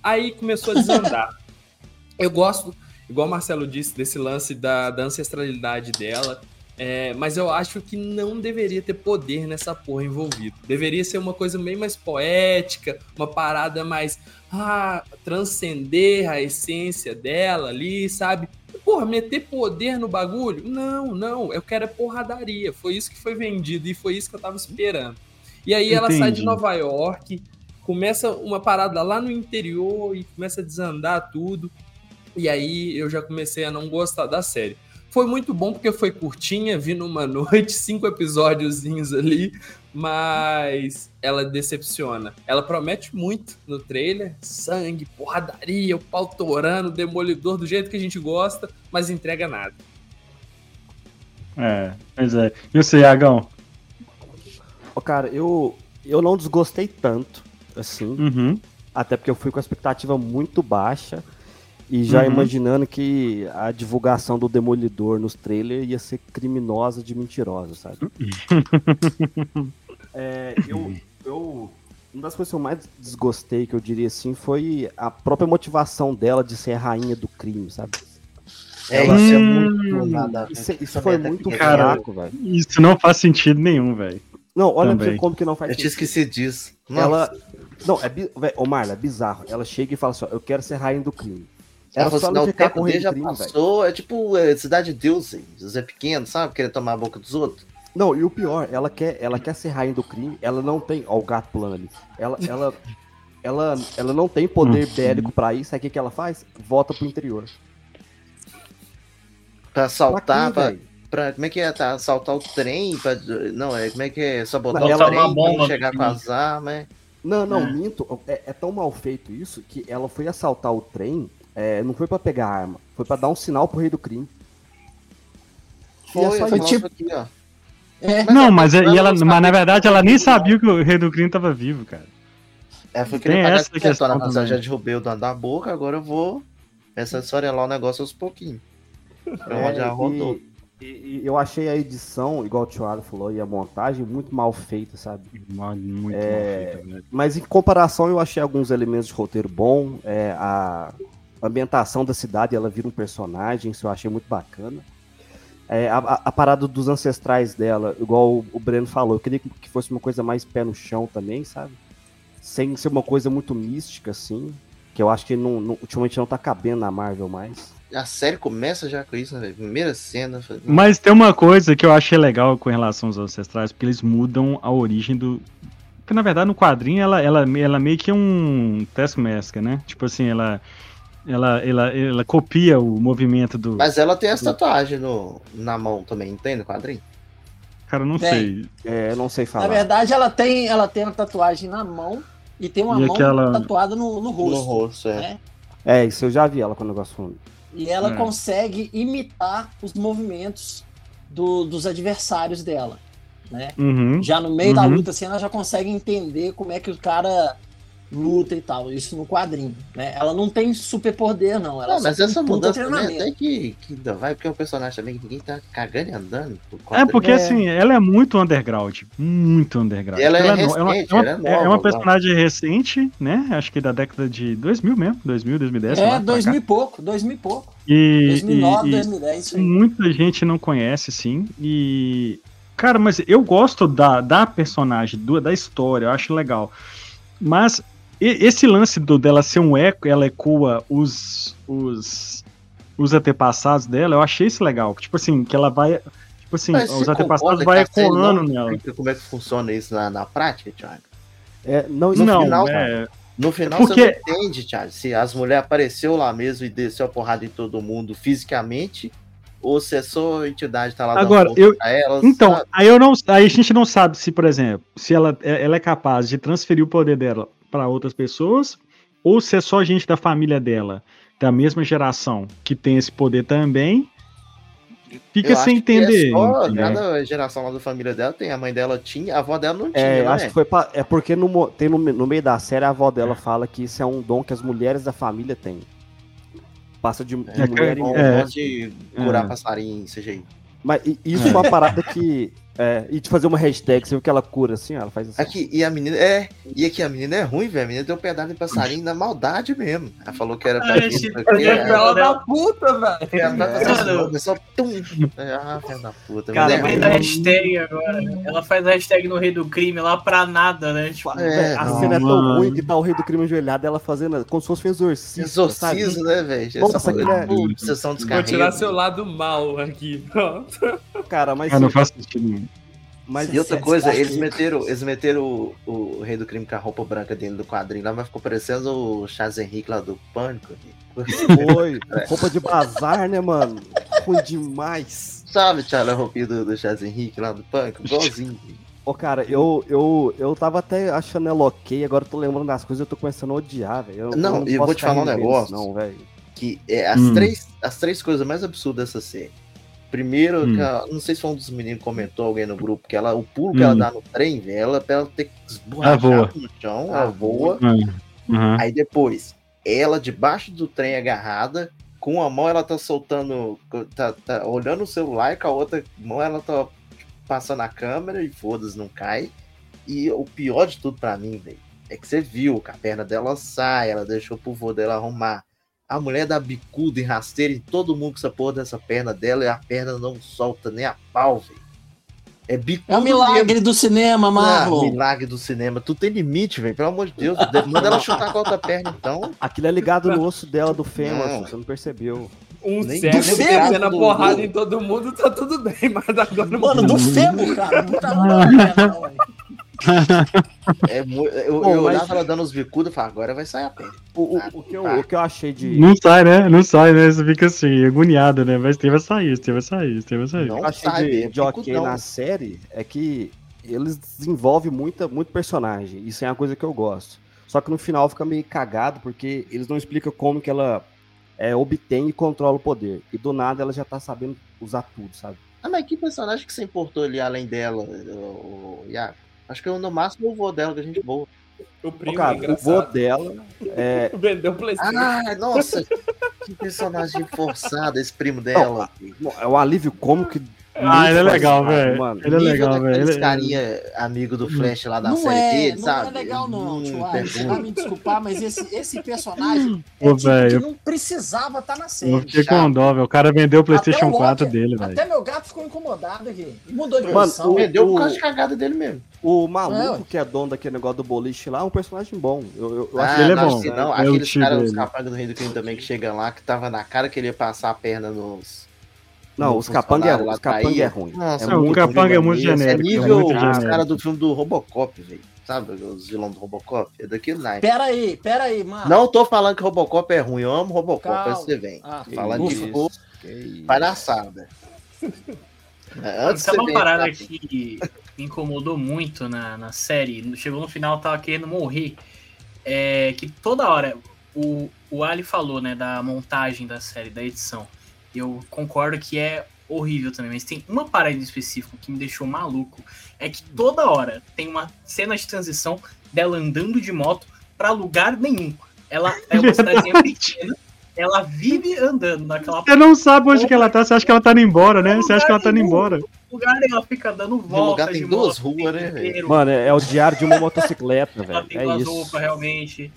Aí começou a desandar. [laughs] eu gosto, igual o Marcelo disse, desse lance da, da ancestralidade dela. é, mas eu acho que não deveria ter poder nessa porra envolvido. Deveria ser uma coisa bem mais poética, uma parada mais ah, transcender a essência dela ali, sabe? porra, meter poder no bagulho? Não, não, eu quero é porradaria. Foi isso que foi vendido e foi isso que eu tava esperando. E aí ela sai de Entendi. Nova York, começa uma parada lá no interior e começa a desandar tudo. E aí eu já comecei a não gostar da série. Foi muito bom porque foi curtinha, vi numa [laughs] noite, cinco episódiozinhos ali, mas ela decepciona. Ela promete muito no trailer, sangue, porradaria, o pau torando, demolidor do jeito que a gente gosta, mas entrega nada. É, pois é. E você, Iagão? Ô, cara, eu, eu não desgostei tanto, assim, Uhum. até porque eu fui com a expectativa muito baixa e já Uhum. imaginando que a divulgação do Demolidor nos trailers ia ser criminosa de mentirosa, sabe? [laughs] É, eu, eu, uma das coisas que eu mais desgostei, que eu diria assim, foi a própria motivação dela de ser rainha do crime, sabe? É, Ela- isso é Hum, muito nada. Isso, isso também foi muito fraco, velho. Isso não faz sentido nenhum, velho. Não, olha pra também. como que não faz Eu tinha esquecido disso. Nossa. Ela. Não, é, bi- ô Marla, é bizarro. Ela chega e fala assim: ó, eu quero ser rainha do crime. Ela falou só assim, não o ficar tempo dele de já crime, passou. É tipo é, Cidade de Deus, hein? José Pequeno, sabe? Querer tomar a boca dos outros. Não, e o pior, ela quer, ela quer ser rainha do crime, ela não tem. Ó, o gato pulando ali. Ela, ela, ela, ela não tem poder Uhum. bélico pra isso. Aí o que, que ela faz? Volta pro interior. Pra assaltar, Pra pra, quê, véi? Pra- Como é que é? Tá, assaltar o trem? Pra, não, é. Como é que é? Sabotar Ela- o trem uma bomba pra não chegar com as armas. Não, não, É. minto. É, é tão mal feito isso que ela foi assaltar o trem. é, não foi pra pegar a arma, foi pra dar um sinal pro rei do crime. É Foi, foi tipo aqui, ó. É, Mas não, é mas, e ela ela, não mas na verdade ela nem vivo, sabia que o rei do crime tava vivo, cara. É, foi que pagar essa questão questão, né? também. Já derrubei o dono da boca, agora eu vou. Essa história lá o negócio aos pouquinhos. Então É, já rodou. e, e- e eu achei a edição, igual o Thiago falou, e a montagem muito mal feita, sabe? Mal- Muito É, mal feito, velho. Mas em comparação, eu achei alguns elementos de roteiro bom. é, a ambientação da cidade, ela vira um personagem, isso eu achei muito bacana. É, a, a- parada dos ancestrais dela, igual o, o Breno falou, eu queria que, que fosse uma coisa mais pé no chão também, sabe? Sem ser uma coisa muito mística, assim. Que eu acho que não, não- ultimamente não tá cabendo na Marvel mais. A série começa já com isso, né? Primeira cena. eu Mas tem uma coisa que eu achei legal com relação aos ancestrais, porque eles mudam a origem do. Porque na verdade no quadrinho ela, ela, ela meio que é um Taskmaster, né? Tipo assim, ela, ela, ela, ela copia o movimento do. Mas ela tem essa tatuagem no, na mão também, entende? No quadrinho? Cara, eu não Tem. sei. É, eu não sei na falar. verdade, ela tem, ela tem a tatuagem na mão e tem uma E mão aquela- tatuada no, no rosto. No rosto, é. né? É, isso eu já vi ela com o negócio fundo. E ela É. consegue imitar os movimentos do- dos adversários dela. Né? Uhum. Já no meio da Uhum. luta, assim, ela já consegue entender como é que o cara luta e tal. Isso no quadrinho. Né? Ela não tem superpoder, não. Ela Não, mas essa mudança também treinamento. até que, que ainda vai, porque é um personagem também que ninguém tá cagando e andando. por É porque É. assim, ela é muito underground. Muito underground. E ela é no- recente, uma, ela é é uma- nova, é uma agora. personagem recente, né? Acho que da década de 2000 mesmo. 2000, 2010. sei lá, É, pra 2000 cá. e pouco, 2000 e pouco. E, 2009, e- e- 2010, isso aí. Muita gente não conhece, sim. E. Cara, mas eu gosto da, da personagem, do, da história, eu acho legal. Mas esse lance do, dela ser um eco, ela ecoa os, os, os antepassados dela, eu achei isso legal. Tipo assim, que ela vai. Tipo assim, Mas os antepassados vai ecoando nela. Como é que funciona isso na, na prática, Thiago? É, não, No não, final, é, No final Porque- você não entende, Thiago, se as mulheres apareceu lá mesmo e desceu a porrada em todo mundo fisicamente, ou se é só a entidade tá lá Agora, eu- elas. Então, sabe? aí, eu não, aí a gente não sabe se, por exemplo, se ela, ela é capaz de transferir o poder dela para outras pessoas, ou se é só gente da família dela, da mesma geração, que tem esse poder também. Fica Eu sem acho que é entender. só- entendeu? cada geração lá da família dela tem. A mãe dela tinha, a avó dela não tinha, É, eu né? acho que foi pra, é porque no, tem no, no meio da série a avó dela fala que isso é um dom que as mulheres da família têm. Passa de, de É, mulher em é. negócio de curar É. passarinho, seja aí. Mas isso é uma parada que É, e de fazer uma hashtag, você viu que ela cura assim, ela faz assim. Aqui, e a menina, é, e aqui a menina é ruim, velho. A menina deu um pedaço de passarinho na maldade mesmo. Ela falou que era pra pra quê, É ela- da puta, velho. ela vai fazer Mano. assim, só tum. Ah, filha da puta. Cara, mas é Faz a hashtag agora. Ela faz a hashtag no Rei do Crime lá pra nada, né? Tipo, É, a não, cena é tão ruim que tá o rei do crime ajoelhado, ela fazendo como se fosse um exorcista, sabe? Exorcismo, né, velho? Nossa, é- de Vou tirar seu lado mal aqui. Pronto. Cara, mas, Ah, não faz sentido nenhum. Mas E outra Você coisa, eles meteram, eles meteram o, o Rei do Crime com a roupa branca dele do quadrinho lá, mas ficou parecendo o Chaz Henrique lá do Pânico. foi [laughs] roupa de bazar, né, mano? Ruim demais. Sabe, Tchala, a roupinha do, do Chaz Henrique lá do Pânico? Igualzinho. Ô, cara, eu, eu, eu tava até achando ela ok, agora eu tô lembrando das coisas e eu tô começando a odiar, velho. Eu- Não, eu e vou te falar um negócio. Não, velho. Que é as, Hum. três, as três coisas mais absurdas dessa série. Primeiro, Hum. que a- não sei se foi um dos meninos que comentou, alguém no grupo, que ela, o pulo que Hum. ela dá no trem, velho, ela, pra ela ter que Ela esborrachar no chão, ela voa. Uhum. Aí depois, ela debaixo do trem agarrada, com uma mão ela tá soltando, tá, tá olhando o celular, e com a outra mão ela tá passando a câmera e foda-se, não cai. E o pior de tudo pra mim, velho, é que você viu que a perna dela sai, ela deixou pro vô dela arrumar. A mulher dá bicuda e rasteira em todo mundo com essa porra dessa perna dela e a perna não solta nem a pau, velho. É bicuda É o milagre do cinema, Ah, Marlon. milagre do cinema. Tu tem limite, velho. Pelo amor de Deus. [laughs] Manda ela chutar com a outra perna, então. Aquilo é ligado no osso dela do fêmur, Não. você não percebeu. Um Nem cego do fêmur, descendo a do- porrada do- em todo mundo, tá tudo bem, mas agora Mano, do fêmur, cara. Tá não, [laughs] não. É eu, Bom, eu mas- olhava ela dando os bicudos e falava, agora vai sair a perna. O, o- Ah, o que eu, tá. o que eu achei de. Não sai, né? Não sai, né? Você fica assim, agoniado, né? Mas tem vai sair, tem vai sair, tem vai sair. Não eu achei sai, de, é de ok na série é que eles desenvolvem muita, muito personagem. Isso é uma coisa que eu gosto. Só que no final fica meio cagado, porque eles não explicam como que ela é, obtém e controla o poder. E do nada ela já tá sabendo usar tudo, sabe? Ah, mas que personagem que você importou ali além dela, o, o Iago? Acho que eu, no máximo o vô dela, que a gente boa. o Ô, primo cara, é o vô dela é, [laughs] Vendeu o Playstation. Ah, nossa! que personagem forçado, esse primo dela. é um alívio cômico. Ah, ele é legal, forçado, velho. mano. Ele é legal, velho. Ele- carinha amigo do Flash lá da Não série é, dele, não sabe? é legal não, Hum, tio. Você vai me desculpar, mas esse, esse personagem é Ô, tipo velho. que não precisava estar na Eu série. fiquei chato. com dó, velho. O cara vendeu o PlayStation o 4 Walker- dele, velho. Até meu gato ficou incomodado aqui. Mudou de Mano, posição. o- Perdeu por causa de cagada dele mesmo. O É, maluco ué. que é dono daquele negócio do boliche lá é um personagem bom. Eu, eu, eu Ah, acho ele é não, bom. que não. É Aqueles caras, os capangas do Rei do Crime também que chegam lá, que tava na cara que ele ia passar a perna nos. Não, os capanga é, funcionários lá os capanga traía. é ruim. Nossa, Não, o muito capanga é muito É genérico, é nível muito os caras do filme do Robocop, velho. Sabe os vilões do Robocop? É daquele naipe. Pera aí, pera aí, mano. Não tô falando que Robocop é ruim, eu amo Robocop, Calma. aí você vem. Ah, Tô falando que de isso. pô, Que isso. palhaçada. [laughs] É, Antes você uma parada pra- que me incomodou muito na, na série? Chegou no final, tava querendo morrer. É que toda hora, o, o Ali falou, né, da montagem da série, da edição. Eu concordo que é horrível também, mas tem uma parada em específico que me deixou maluco. É que toda hora tem uma cena de transição dela andando de moto pra lugar nenhum. Ela é uma cidadezinha pequena, ela vive andando naquela Você não sabe onde que ela tá, você acha que ela tá indo embora, né? Você acha que ela tá indo embora. lugar ela fica dando volta lugar tem de duas ruas, né. Mano, é, é o diário de uma motocicleta, Ela velho. tem É duas isso. roupas, realmente.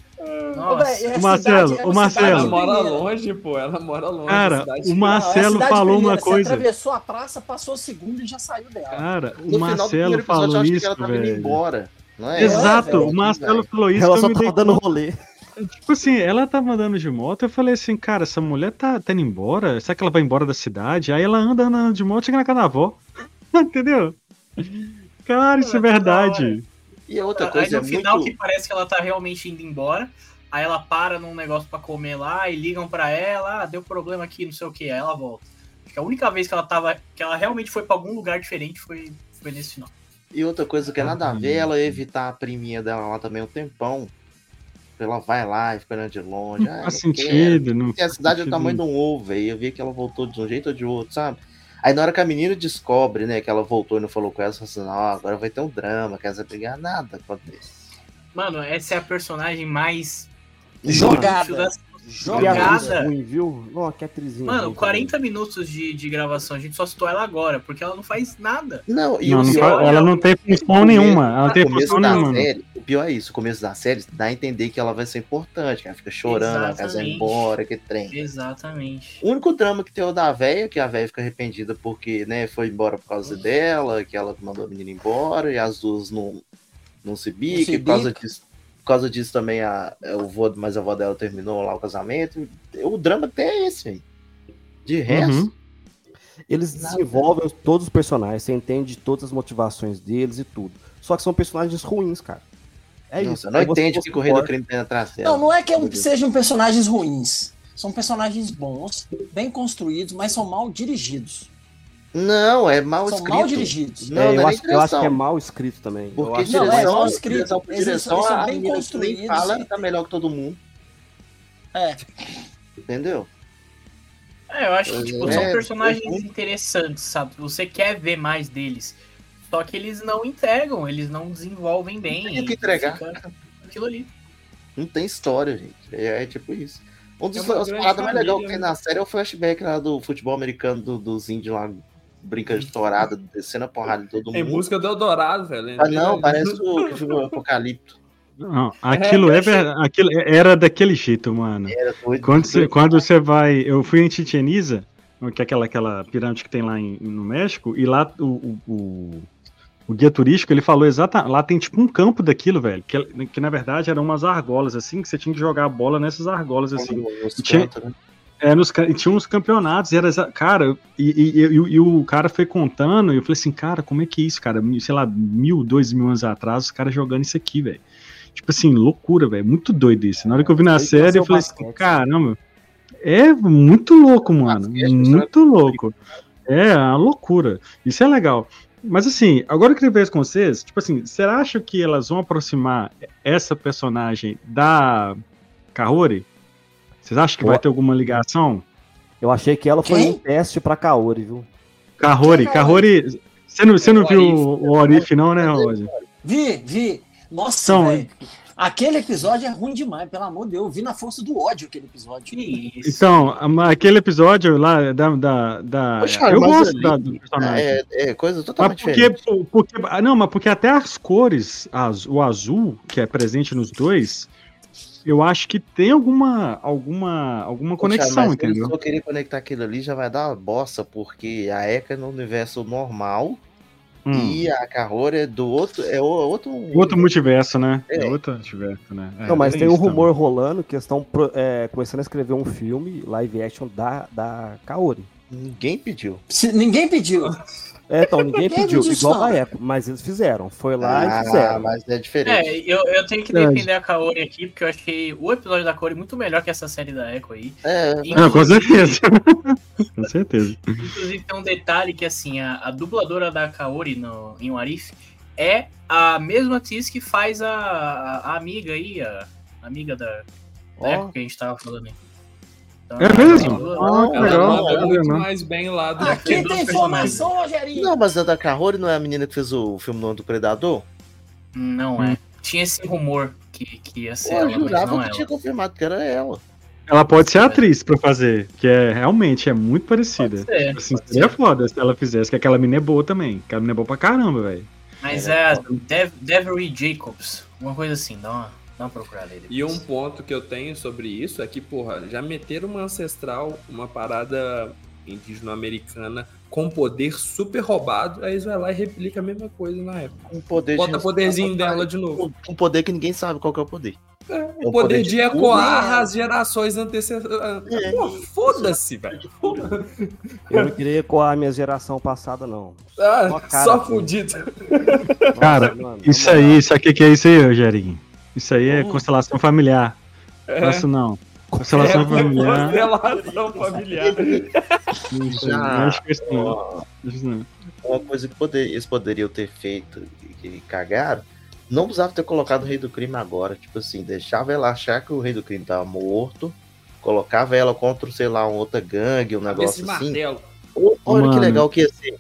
Nossa. é O Marcelo, cidade- é o Marcelo. Ela mora longe, pô. Ela mora longe. Cara, o é Marcelo falou pequena, uma Você coisa. atravessou a praça, passou o segundo e já saiu dela. Cara, No o Marcelo episódio, falou isso, ela tava indo velho. embora. Não é? Exato, velho, o Marcelo velho. falou isso. Ela só tava dando rolê. Tipo assim, ela tava andando de moto, eu falei assim, cara, essa mulher tá, tá indo embora? Será que ela vai embora da cidade? Aí ela anda andando de moto, chega na casa da avó. [laughs] Entendeu? Cara, isso é verdade. E a outra Aí coisa no é final muito... que parece que ela tá realmente indo embora. Aí ela para num negócio pra comer lá e ligam pra ela, ah, deu problema aqui, não sei o que, aí ela volta. Acho que a única vez que ela tava, que ela realmente foi pra algum lugar diferente foi, foi nesse final. E outra coisa que é nada a ver, ela evitar a priminha dela lá também um tempão. Ela vai lá, esperando de longe. Não Ah, faz não quero. sentido. Não Porque a cidade é o sentido tamanho de um ovo, velho. Eu vi que ela voltou de um jeito ou de outro, sabe? Aí na hora que a menina descobre, né, que ela voltou e não falou com ela, ela fala assim, não, agora vai ter um drama, quer dizer, brigar, nada acontece. Mano, essa é a personagem mais Jogada. Que Jogada. ruim, viu? Não, que atrizinha. Mano, ruim 40 minutos de, de gravação, a gente só citou ela agora, porque ela não faz nada. Não, e Não, o não pior, fa- ela não tem função nenhuma. Ela não tem função nenhuma. série, pior é isso, o começo da série dá a entender que ela vai ser importante, que ela fica chorando, ela quer Exatamente. embora, que trem. Exatamente. O único drama que tem é o da véia, que a véia fica arrependida porque, né, foi embora por causa dela, que ela mandou a menina embora, e as duas não, não se bicam, e por causa disso. Por causa disso também a, o vô, mas a avó dela terminou lá o casamento. O drama até é esse, velho. De resto, Uhum. Eles desenvolvem todos os personagens, você entende todas as motivações deles e tudo. Só que são personagens ruins, cara. É nossa, isso. não entende o que que o rei do crime tem atrás dela. Não, não é que Deus. sejam personagens ruins. São personagens bons, bem construídos, mas são mal dirigidos. Não, é mal são escrito. mal dirigidos. Não, É, não eu, é acho, eu acho que é mal escrito também. Eu Porque acho Não, direção, é mal escrito. direção por Eles- direção, eles são bem construídos. fala, ela tá melhor que todo mundo. É. Entendeu? É, eu acho que tipo, são É, personagens é. interessantes, sabe? Você quer ver mais deles. Só que eles não entregam, eles não desenvolvem bem. tem o que entregar. Aquilo ali. Não tem história, gente. É, é tipo isso. Um dos É paradas mais legais que tem né? na série é o flashback lá do futebol americano do, dos índios lá, brincando de tourada, descendo a porrada de todo Em mundo. busca do Eldorado, velho. Ah, não, parece o ficou Apocalipto. Não, aquilo é, ver- aquilo era daquele jeito, mano. Era doido. Quando você, quando você vai. Eu fui em Chichen Itza, que é aquela, aquela pirâmide que tem lá em- no México, e lá o, o, o- o guia turístico ele falou exatamente. Lá tem tipo um campo daquilo, velho. Que, que na verdade eram umas argolas, assim, que você tinha que jogar a bola nessas argolas, assim. Nos tinha- né? É, nos, e tinha uns campeonatos, e era, cara, e, e- e- e o cara foi contando, e eu falei assim, cara, como é que é isso, cara? Sei lá, mil, dois mil anos atrás, os caras jogando isso aqui, velho. Tipo assim, loucura, velho. Muito doido isso. Na hora que eu vi na série, eu falei assim, caramba. É muito louco, mano. Muito louco. É, uma loucura. Isso é legal. Mas assim, agora eu queria ver isso com vocês. Tipo assim, será acha que elas vão aproximar essa personagem da Kaori? Vocês acham que vai ter alguma ligação? Eu achei que ela foi Quem? um teste pra Kaori, viu? Kaori, é Kaori. Você não, você não O viu Orif. o Orif, não, né, Roger? Vi, vi. Nossa, São- velho. Aquele episódio é ruim demais, pelo amor de Deus. Eu vi na força do ódio aquele episódio. Então, aquele episódio lá da. da, da- Poxa, eu gosto ali- da, do personagem. É, é coisa Mas totalmente porque, diferente. porque. ah, Não, mas porque até as cores, az- o azul, que é presente nos dois, eu acho que tem alguma, alguma, alguma Poxa, conexão, mas entendeu? Se eu querer conectar aquilo ali, já vai dar uma bosta, porque a Eka é no universo normal Hum. e a Kahora é do outro. É o- outro. Outro multiverso, né? É, É. outro multiverso, né? É, não, mas tem um também. rumor rolando que eles estão é, começando a escrever um filme live action da, da Kaori. Ninguém pediu. Se- ninguém pediu. É, então, ninguém pediu, igual a Echo, mas eles fizeram. Foi lá Ah, e fizeram. mas é diferente. É, eu, eu tenho que defender a Kaori aqui, porque eu achei o episódio da Kaori muito melhor que essa série da Echo aí. É, Não, com certeza. [laughs] com certeza. Inclusive tem um detalhe que assim, a, a dubladora da Kaori no, em Warif é a mesma atriz que faz a, a, a amiga aí, a, a amiga da, da Ó. Echo que a gente tava falando aí. Então, É mesmo? Ah, Não, Ela legal. muito não. mais bem lá do Aqui duas tem informação, Rogerinho. Não, mas a da Kahori não é a menina que fez o filme no do Predador? Não é. Tinha esse rumor que, que ia ser Pô, eu ela, mas jurava não que é tinha ela. confirmado que era ela. Ela pode ser atriz pra fazer, que é realmente é muito parecida. É, Assim, pode seria ser. foda se ela fizesse, que aquela mina é boa também. Aquela mina é boa pra caramba, velho. Mas é a Dev, Devery Jacobs, uma coisa assim, dá uma, dá uma procurada aí. E um ponto que eu tenho sobre isso é que, porra, já meteram uma ancestral, uma parada indígena-americana com poder super roubado, aí eles vai lá e replica a mesma coisa na época. Um poder Bota de- poderzinho dela de novo. Um poder que ninguém sabe qual que é o poder. É, É o poder poder de de ecoar tudo, as gerações antecedentes. É. Pô, foda-se, velho. Eu não queria com a minha geração passada, não. Ah, Só cara, só fudido. Nossa, Cara, mano, Isso aí, sabe o que, que é isso aí, Rogerinho? Isso aí é constelação familiar. É, Faço não. Constelação é familiar. constelação familiar. Isso, Já. não acho que isso não. Isso não. Uma coisa que poder- eles poderiam ter feito e que cagaram, não precisava ter colocado o rei do crime agora. Tipo assim, deixava ela achar que o rei do crime tava morto, colocava ela contra, sei lá, uma outra gangue, um Esse negócio assim. martelo. Olha que Mano. legal que ia ser.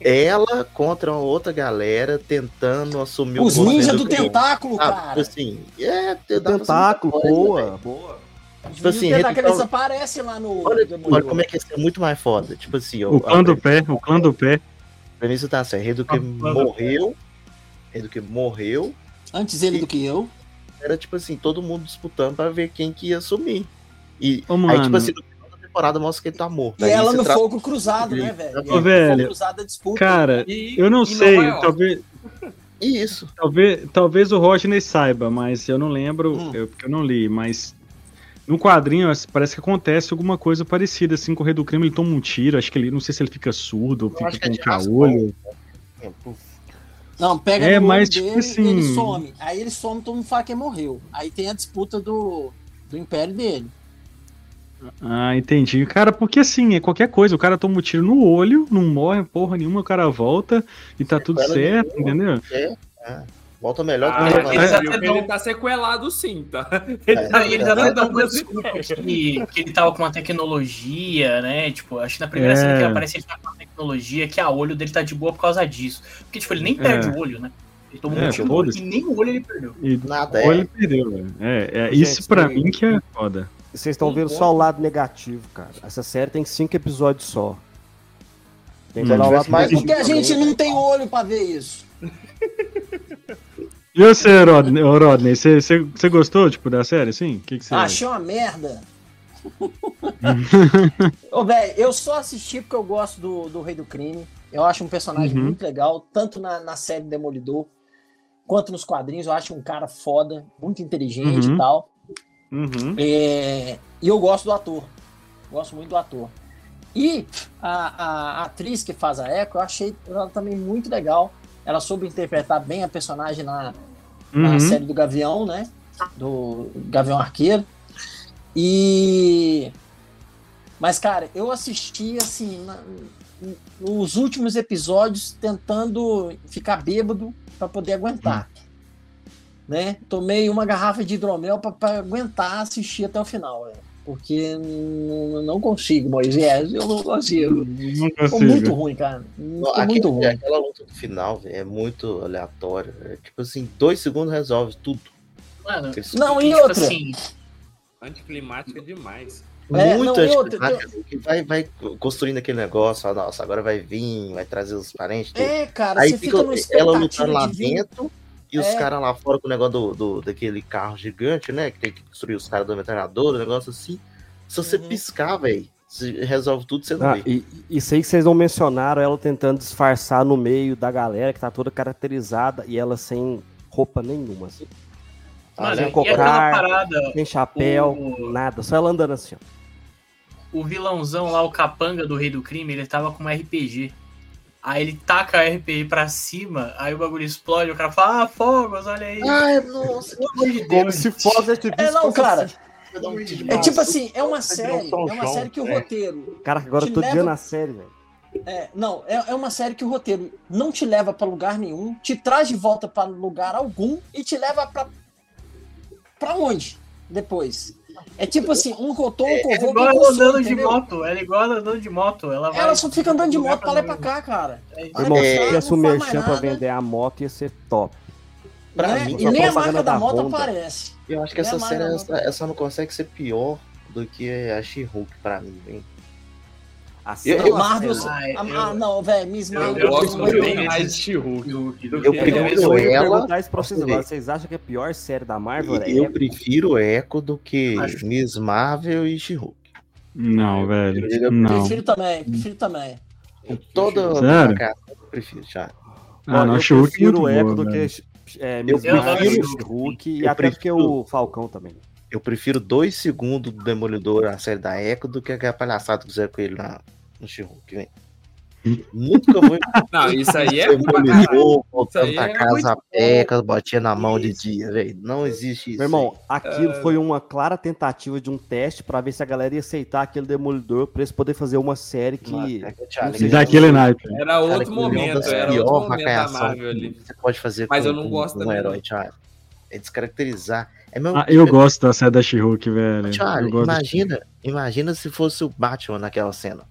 Ela contra uma outra galera tentando assumir Os o ninjas do tentáculo, Ah, cara. assim, é, Tentáculo, coisa, boa, boa. Tipo assim, eles então- aparecem lá no Olha, olha como é que isso é muito mais foda. Tipo assim, ó, O clã do pé, o clã do pé. premissa tá certa. Rei do que Ah, morreu. Rei do que morreu. Antes ele do que eu. Era tipo assim, todo mundo disputando pra ver quem que ia assumir. E Ô, aí, tipo assim, no temporada mostra que ele tá morto. E Aí ela no tra- fogo cruzado, né, velho? Ela no velho, fogo cruzado a disputa. Cara, E- eu não sei, talvez, Isso. talvez, talvez o Rodney saiba, mas eu não lembro, Hum. eu, porque eu não li, mas no quadrinho assim, parece que acontece alguma coisa parecida, assim, com o Rei do Crime, ele toma um tiro, acho que ele, não sei se ele fica surdo, Eu fica é com caolho. É, puf. Não, pega É, no mas, olho tipo dele assim- e ele some. Aí ele some, todo mundo fala que morreu. Aí tem a disputa do, do império dele. Ah, entendi. Cara, porque assim, é qualquer coisa, o cara toma um tiro no olho, não morre porra nenhuma, o cara volta e tá tudo Sequela certo, nenhuma. entendeu? Volta melhor do Ah, que é, ele ele, viu que dão- ele tá sequelado sim, tá? É, [laughs] Não, e eles [laughs] é, até é. dão uma desculpa que, que ele tava com uma tecnologia, né? Tipo, acho que na primeira É. cena que ele aparece, ele tá com uma tecnologia que a olho dele tá de boa por causa disso. Porque, tipo, ele nem perde É. o olho, né? Ele tomou É, um tiro no olho e nem o olho ele perdeu. E Nada, é. ele perdeu, velho. É, é Gente, isso pra mim que é foda. Vocês estão vendo só o lado negativo, cara. Essa série tem cinco episódios só. Tem que Hum. olhar o lado Tivesse mais É porque a gente também. não tem olho pra ver isso. [laughs] E você, Rodney, Rodney, você, você, você gostou, tipo, da série, assim? O que, que você... Achei uma merda. [laughs] Ô, velho, eu só assisti porque eu gosto do, do Rei do Crime. Eu acho um personagem Uhum. muito legal, tanto na, na série Demolidor quanto nos quadrinhos. Eu acho um cara foda, muito inteligente Uhum. e tal. Uhum. É, e eu gosto do ator. Gosto muito do ator. E a, a atriz que faz a Echo, eu achei ela também muito legal. Ela soube interpretar bem a personagem na, na Uhum. série do Gavião, né? Do Gavião Arqueiro. E. Mas, cara, eu assisti assim. na- nos últimos episódios tentando ficar bêbado para poder aguentar. Né? Tomei uma garrafa de hidromel para aguentar assistir até o final. velho. Porque não, não consigo, Moisés. Eu não consigo. Não Ficou consigo. muito ruim, cara. Ficou Aquele- muito ruim. Aquela luta do final, velho, é muito aleatória. É, tipo assim, dois segundos resolve tudo. Mano, Eles- Não, e, e tipo outra? assim, Anticlimática demais. É, muito não, e outra, que vai, vai construindo aquele negócio, ó, nossa, agora vai vir, vai trazer os parentes. É, cara, Aí você fica fica ela lutando lá de vir dentro e os É. caras lá fora com o negócio do, do- daquele carro gigante, né? Que tem que destruir os caras do metralhador, um negócio assim. Se você Uhum. piscar, velho, resolve tudo, você não Ah, vê. e, e isso aí que vocês não mencionaram, ela tentando disfarçar no meio da galera que tá toda caracterizada e ela sem roupa nenhuma. Assim. mano, sem cocar, parada, sem chapéu, O- nada, só ela andando assim. ó. o vilãozão lá, o capanga do Rei do Crime, ele tava com uma RPG. Aí ele taca a RPG pra cima, aí o bagulho explode, o cara fala, ah, fogos, olha aí. Ai, nossa, Pelo amor de Como Deus. se fosse esse É, não, cara. vai dar um tiro de É tipo assim, é uma série, é uma série que o roteiro. Cara, agora eu tô leva- na série, velho. É, não, é, é uma série que o roteiro não te leva pra lugar nenhum, te traz de volta pra lugar algum e te leva pra. pra onde? Depois. É tipo assim, um rotou, um É corvou, igual um ela coçou, andando de moto, ela é igual ela andando de moto. Ela, vai Ela só fica andando de moto pra lá e pra cá, cara. É, Irmão, se tivesse um faz merchan pra vender a moto, ia ser top. Pra Né? mim, e nem a marca da da moto Honda. aparece. eu acho que nem essa a marca série da essa, essa não consegue ser pior do que a She-Hulk pra mim, hein? A Eu- série- eu- Marvel. Ah, ah, eu- ah, não, velho, Miss Eu, Marvel. gosto não é bem mais de She-Hulk. do Eu eu, prefiro eu ela- vocês? Vocês acham que a pior série da Marvel é Eu Echo? prefiro Echo do que Acho- Miss Marvel e She-Hulk. Não, velho. Eu Não. Prefiro também, prefiro também. Toda Sério? cara, eu prefiro, já. Ah, Ó, não, eu She-Hulk é prefiro muito o Echo boa, do velho. que é, Miss Eu Marvel, prefiro- Hulk e eu até do que prefiro- o Falcão também. Eu prefiro dois segundos do Demolidor, a série da Echo, do que aquela palhaçada que fizeram com ele na, no She-Hulk, velho. Nunca vou [laughs] Não, isso aí é. Demolidor voltando pra é casa muito a pé, com as botinhas na mão de Isso. dia, velho. Não existe isso. Meu irmão, aquilo É. foi uma clara tentativa de um teste pra ver se a galera ia aceitar aquele demolidor pra eles poderem fazer uma série que. Mano, é. Daquele naipe. Era cara, outro é momento, era pior outro momento da Marvel ali. Você pode fazer Mas com, eu não gosto um também, herói. Thiago. É descaracterizar. É mesmo Ah, eu gosto da série da She-Hulk, velho. Da imagina, imagina se fosse o Batman naquela cena.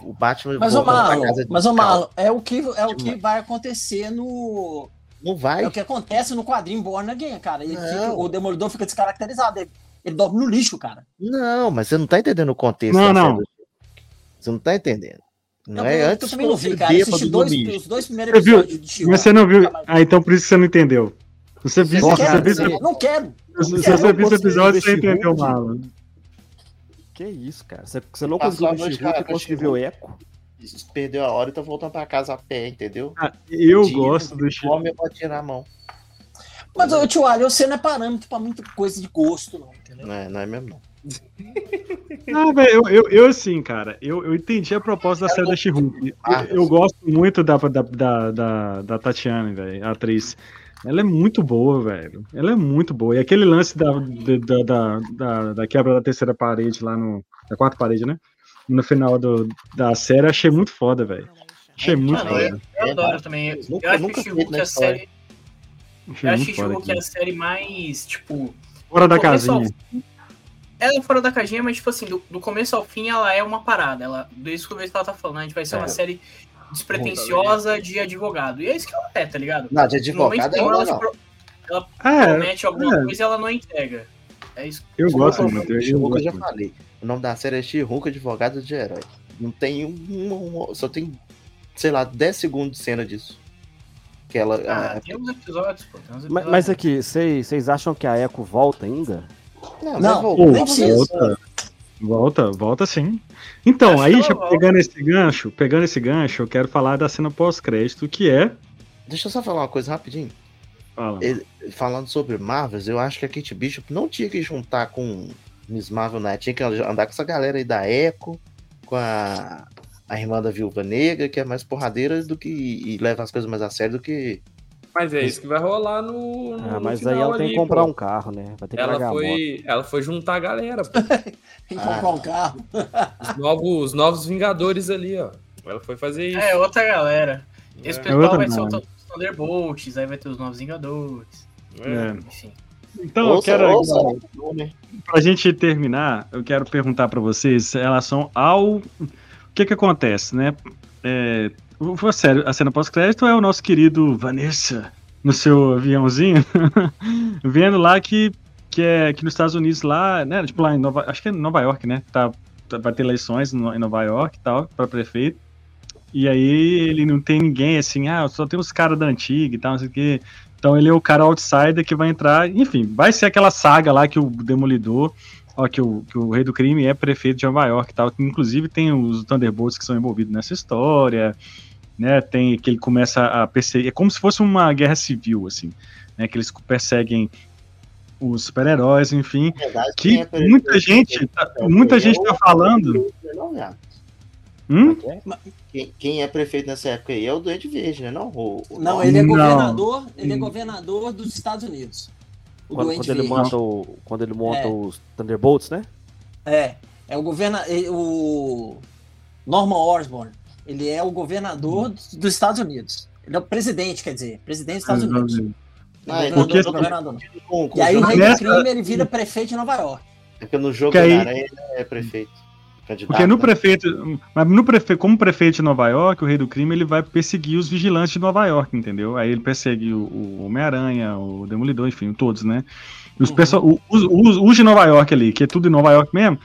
O Batman Mas, pra Marlon, casa de mas. Marlon, é o que, é o que vai acontecer no. Não vai. É o que acontece no quadrinho Born Again, cara. Ele Não. fica- o Demolidor fica descaracterizado. Ele Ele dorme no lixo, cara. Não, mas você não tá entendendo o contexto. Não, não. série. Você não tá entendendo. Não Eu- é eu antes também não vi, cara. Eu assisti do dois, os dois primeiros Você viu? episódios de She-Hulk. Mas você não viu. Nunca mais vi. Ah, então por isso que você não entendeu. Você viu, Não você viu, não, não quero. se você não viu esse episódio, você entendeu She-Hulk. Que isso, cara? Você, você não Passou conseguiu a com a- e a conseguiu ver o Eco? Perdeu a hora e tá voltando pra casa a pé, entendeu? Ah, Eu Dia, gosto do Chico. Come a botinha na mão. Mas, ô, tio Ali, você não é parâmetro pra muita coisa de gosto, não, entendeu? Não é, não é mesmo, não. [laughs] Ah, velho, eu, eu, eu, assim, cara, eu, eu entendi a proposta da série da She-Hulk. Eu, eu gosto muito da, da, da, da, da Tatiana, velho, a atriz. Ela é muito boa, velho. Ela é muito boa. E aquele lance da, da, da, da, da quebra da terceira parede lá no. Da quarta parede, né? No final do, da série, achei muito foda, velho. Achei muito Mano, eu, foda. eu adoro também. Eu, eu acho nunca que vi She-Hulk na é a série. Achei Eu acho muito que é a série mais, tipo. Fora da casinha. fim- Ela é fora da casinha, mas, tipo assim, do, do começo ao fim ela é uma parada. Ela, desde o começo que ela tá falando, a gente vai ser É. uma série despretensiosa de advogado. E é isso que ela é, tá ligado? Não, de No momento advogado que é ela, não. pro- ela É, promete alguma é. coisa e ela não entrega. É isso. eu gosto muito. Eu, eu já falei. O nome da série é She-Hulk Advogado de Herói. Não tem um, um- Só tem, sei lá, 10 segundos de cena disso. Que ela. Ah, ah, tem uns episódios, pô. Tem uns Mas, episódios. mas aqui, vocês vocês acham que a Eco volta ainda? não, Não, Nem precisa. volta, volta, volta sim. Então, Acho aí, já volta. pegando esse gancho, pegando esse gancho, eu quero falar da cena pós-crédito, que é. Deixa eu só falar uma coisa rapidinho. Fala. Ele- Falando sobre Marvels, eu acho que a Kate Bishop não tinha que juntar com Miss Marvel, né? Tinha que andar com essa galera aí da Echo, com a, a irmã da Viúva Negra, que é mais porradeira do que. e leva as coisas mais a sério do que. Mas é isso que vai rolar no. no Ah, mas no aí ela tem ali, que comprar pô. um carro, né? Vai ter que Ela foi, ela foi juntar a galera, pô. [laughs] Tem que comprar um carro. Os novos, os novos Vingadores ali, ó. Ela foi fazer isso. É, outra galera. Esse É, pessoal outra vai ser os Thunderbolts, aí vai ter os Novos Vingadores. é. É. Enfim. Então, eu Ouça- quero. ouça? Pra gente terminar, eu quero perguntar pra vocês em relação ao. O que que acontece, né? É, o- a, série, a cena pós-crédito é o nosso querido Vanessa no seu aviãozinho, [laughs] vendo lá que, que é que nos Estados Unidos, lá, né? Tipo lá em Nova. Acho que é Nova York, né? Tá, tá- vai ter eleições em Nova York e tal, pra prefeito. E aí ele não tem ninguém assim, ah, só tem os caras da antiga e tal, não sei o quê. Então ele é o cara outsider que vai entrar, enfim, vai ser aquela saga lá que o Demolidor, ó, que o, que o Rei do Crime é prefeito de Nova York e tal, inclusive tem os Thunderbolts que são envolvidos nessa história, né, tem que ele começa a perseguir, é como se fosse uma guerra civil, assim, né, que eles perseguem os super-heróis, enfim, verdade, que quem é muita gente, tá- muita gente tá falando, Não, viado. hum? Quem, quem é prefeito nessa época aí é o Doente Verde, né? Não, o, o- Não, ele é Não. governador, ele é governador dos Estados Unidos. O Quando, Duende quando ele Verde. monta, o, quando ele monta É. os Thunderbolts, né? É, é o governa é o Norman Osborn. Ele é o governador dos dos Estados Unidos. Ele é o presidente, quer dizer, presidente dos Estados Unidos. Ele Ah, é Porque- governador, governador. com, com E aí o rei do crime ele vira prefeito de Nova York. é porque no jogo Que aí- ele é prefeito. Candidato, Porque no né? prefeito, mas no prefeito, como prefeito de Nova York, o rei do crime, ele vai perseguir os vigilantes de Nova York, entendeu? Aí ele persegue o, o Homem-Aranha, o Demolidor, enfim, todos, né? Os, Uhum. os, os, os de Nova York ali, que é tudo em Nova York mesmo.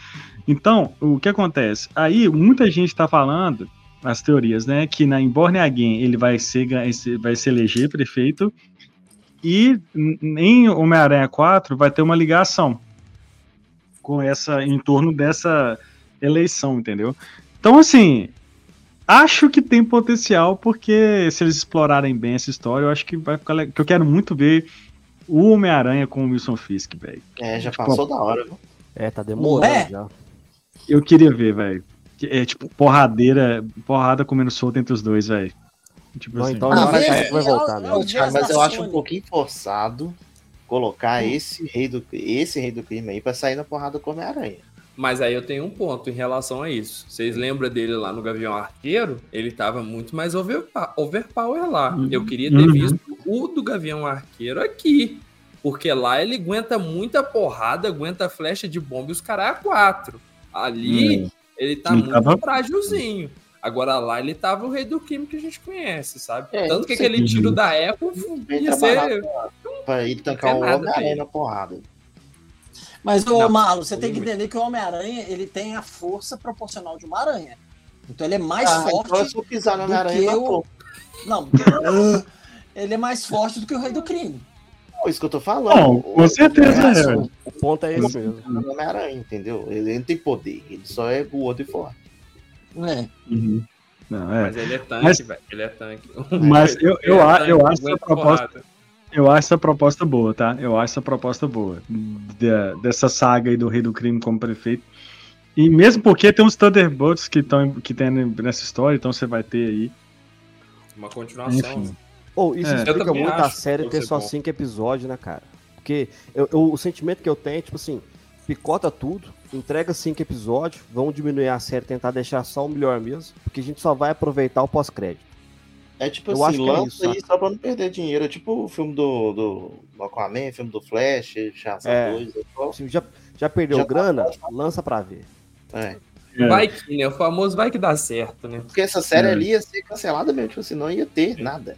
Então, o que acontece? Aí muita gente tá falando, as teorias, né, que na em Born Again ele vai ser vai se eleger prefeito e em Homem-Aranha 4 vai ter uma ligação com essa em torno dessa eleição, entendeu? Então, assim, acho que tem potencial, porque se eles explorarem bem essa história, eu acho que vai ficar legal. Que eu quero muito ver o Homem-Aranha com o Wilson Fisk, velho. É, já Tipo, passou da hora, viu? É, tá demorando É. já. Eu queria ver, velho. É tipo porradeira, porrada comendo solto entre os dois, velho. Tipo Não, assim. então Ah, veja- que vai voltar é- mesmo. é Jazz mas eu acho um pouquinho forçado colocar Hum. esse rei do esse rei do crime aí pra sair na porrada com Homem-Aranha. Mas aí eu tenho um ponto em relação a isso. Vocês lembram dele lá no Gavião Arqueiro? Ele tava muito mais overpa- overpower lá. Uhum. Eu queria ter Uhum. visto o do Gavião Arqueiro aqui. Porque lá ele aguenta muita porrada, aguenta flecha de bomba e os caras a quatro. Ali ele tá Ele muito tava- frágilzinho. Agora lá ele tava o rei do crime que a gente conhece, sabe? É, Tanto que sim. aquele tiro da Echo Bem ia ser. pra ele tancar o Homem-Aranha na porrada. Mas, ô, Não, Marlon, você tem que entender que o Homem-Aranha, ele tem a força proporcional de uma aranha. Então ele é mais Ah, forte. então só pisar na do aranha que e eu-. Não, [laughs] ele é mais forte do que o Rei do Crime. É isso que eu tô falando. Não, com certeza, É, é. o- O ponto é esse mesmo. o Homem-Aranha, entendeu? Ele não tem poder, ele só é gordo e forte. É. Uhum. Não, é. Mas ele é tanque, Mas- velho. Ele é tanque. [laughs] Mas eu, eu, Ele é tanque, eu acho essa proposta. porrada. Eu acho essa proposta boa, tá? Eu acho essa proposta boa. Da- dessa saga aí do Rei do Crime como prefeito. E mesmo porque tem uns Thunderbolts que estão que tem nessa história, então você vai ter aí. Uma continuação. Enfim. Ou isso É. Explica muito a série ter só bom. cinco episódios, né, cara? Porque eu- eu- o sentimento que eu tenho é, tipo assim, picota tudo, entrega cinco episódios, vamos diminuir a série, tentar deixar só o melhor mesmo, porque a gente só vai aproveitar o pós-crédito. É tipo Eu acho assim, que é lança isso, aí só pra não perder dinheiro. É tipo o filme do, do, do Aquaman, filme do Flash, Shazam É. 2. é Se já, já perdeu Já tá grana, lança pra ver. É. É. Vai que, né? O famoso vai que dá certo, né? Porque essa série É. ali ia ser cancelada mesmo, tipo assim, não ia ter nada.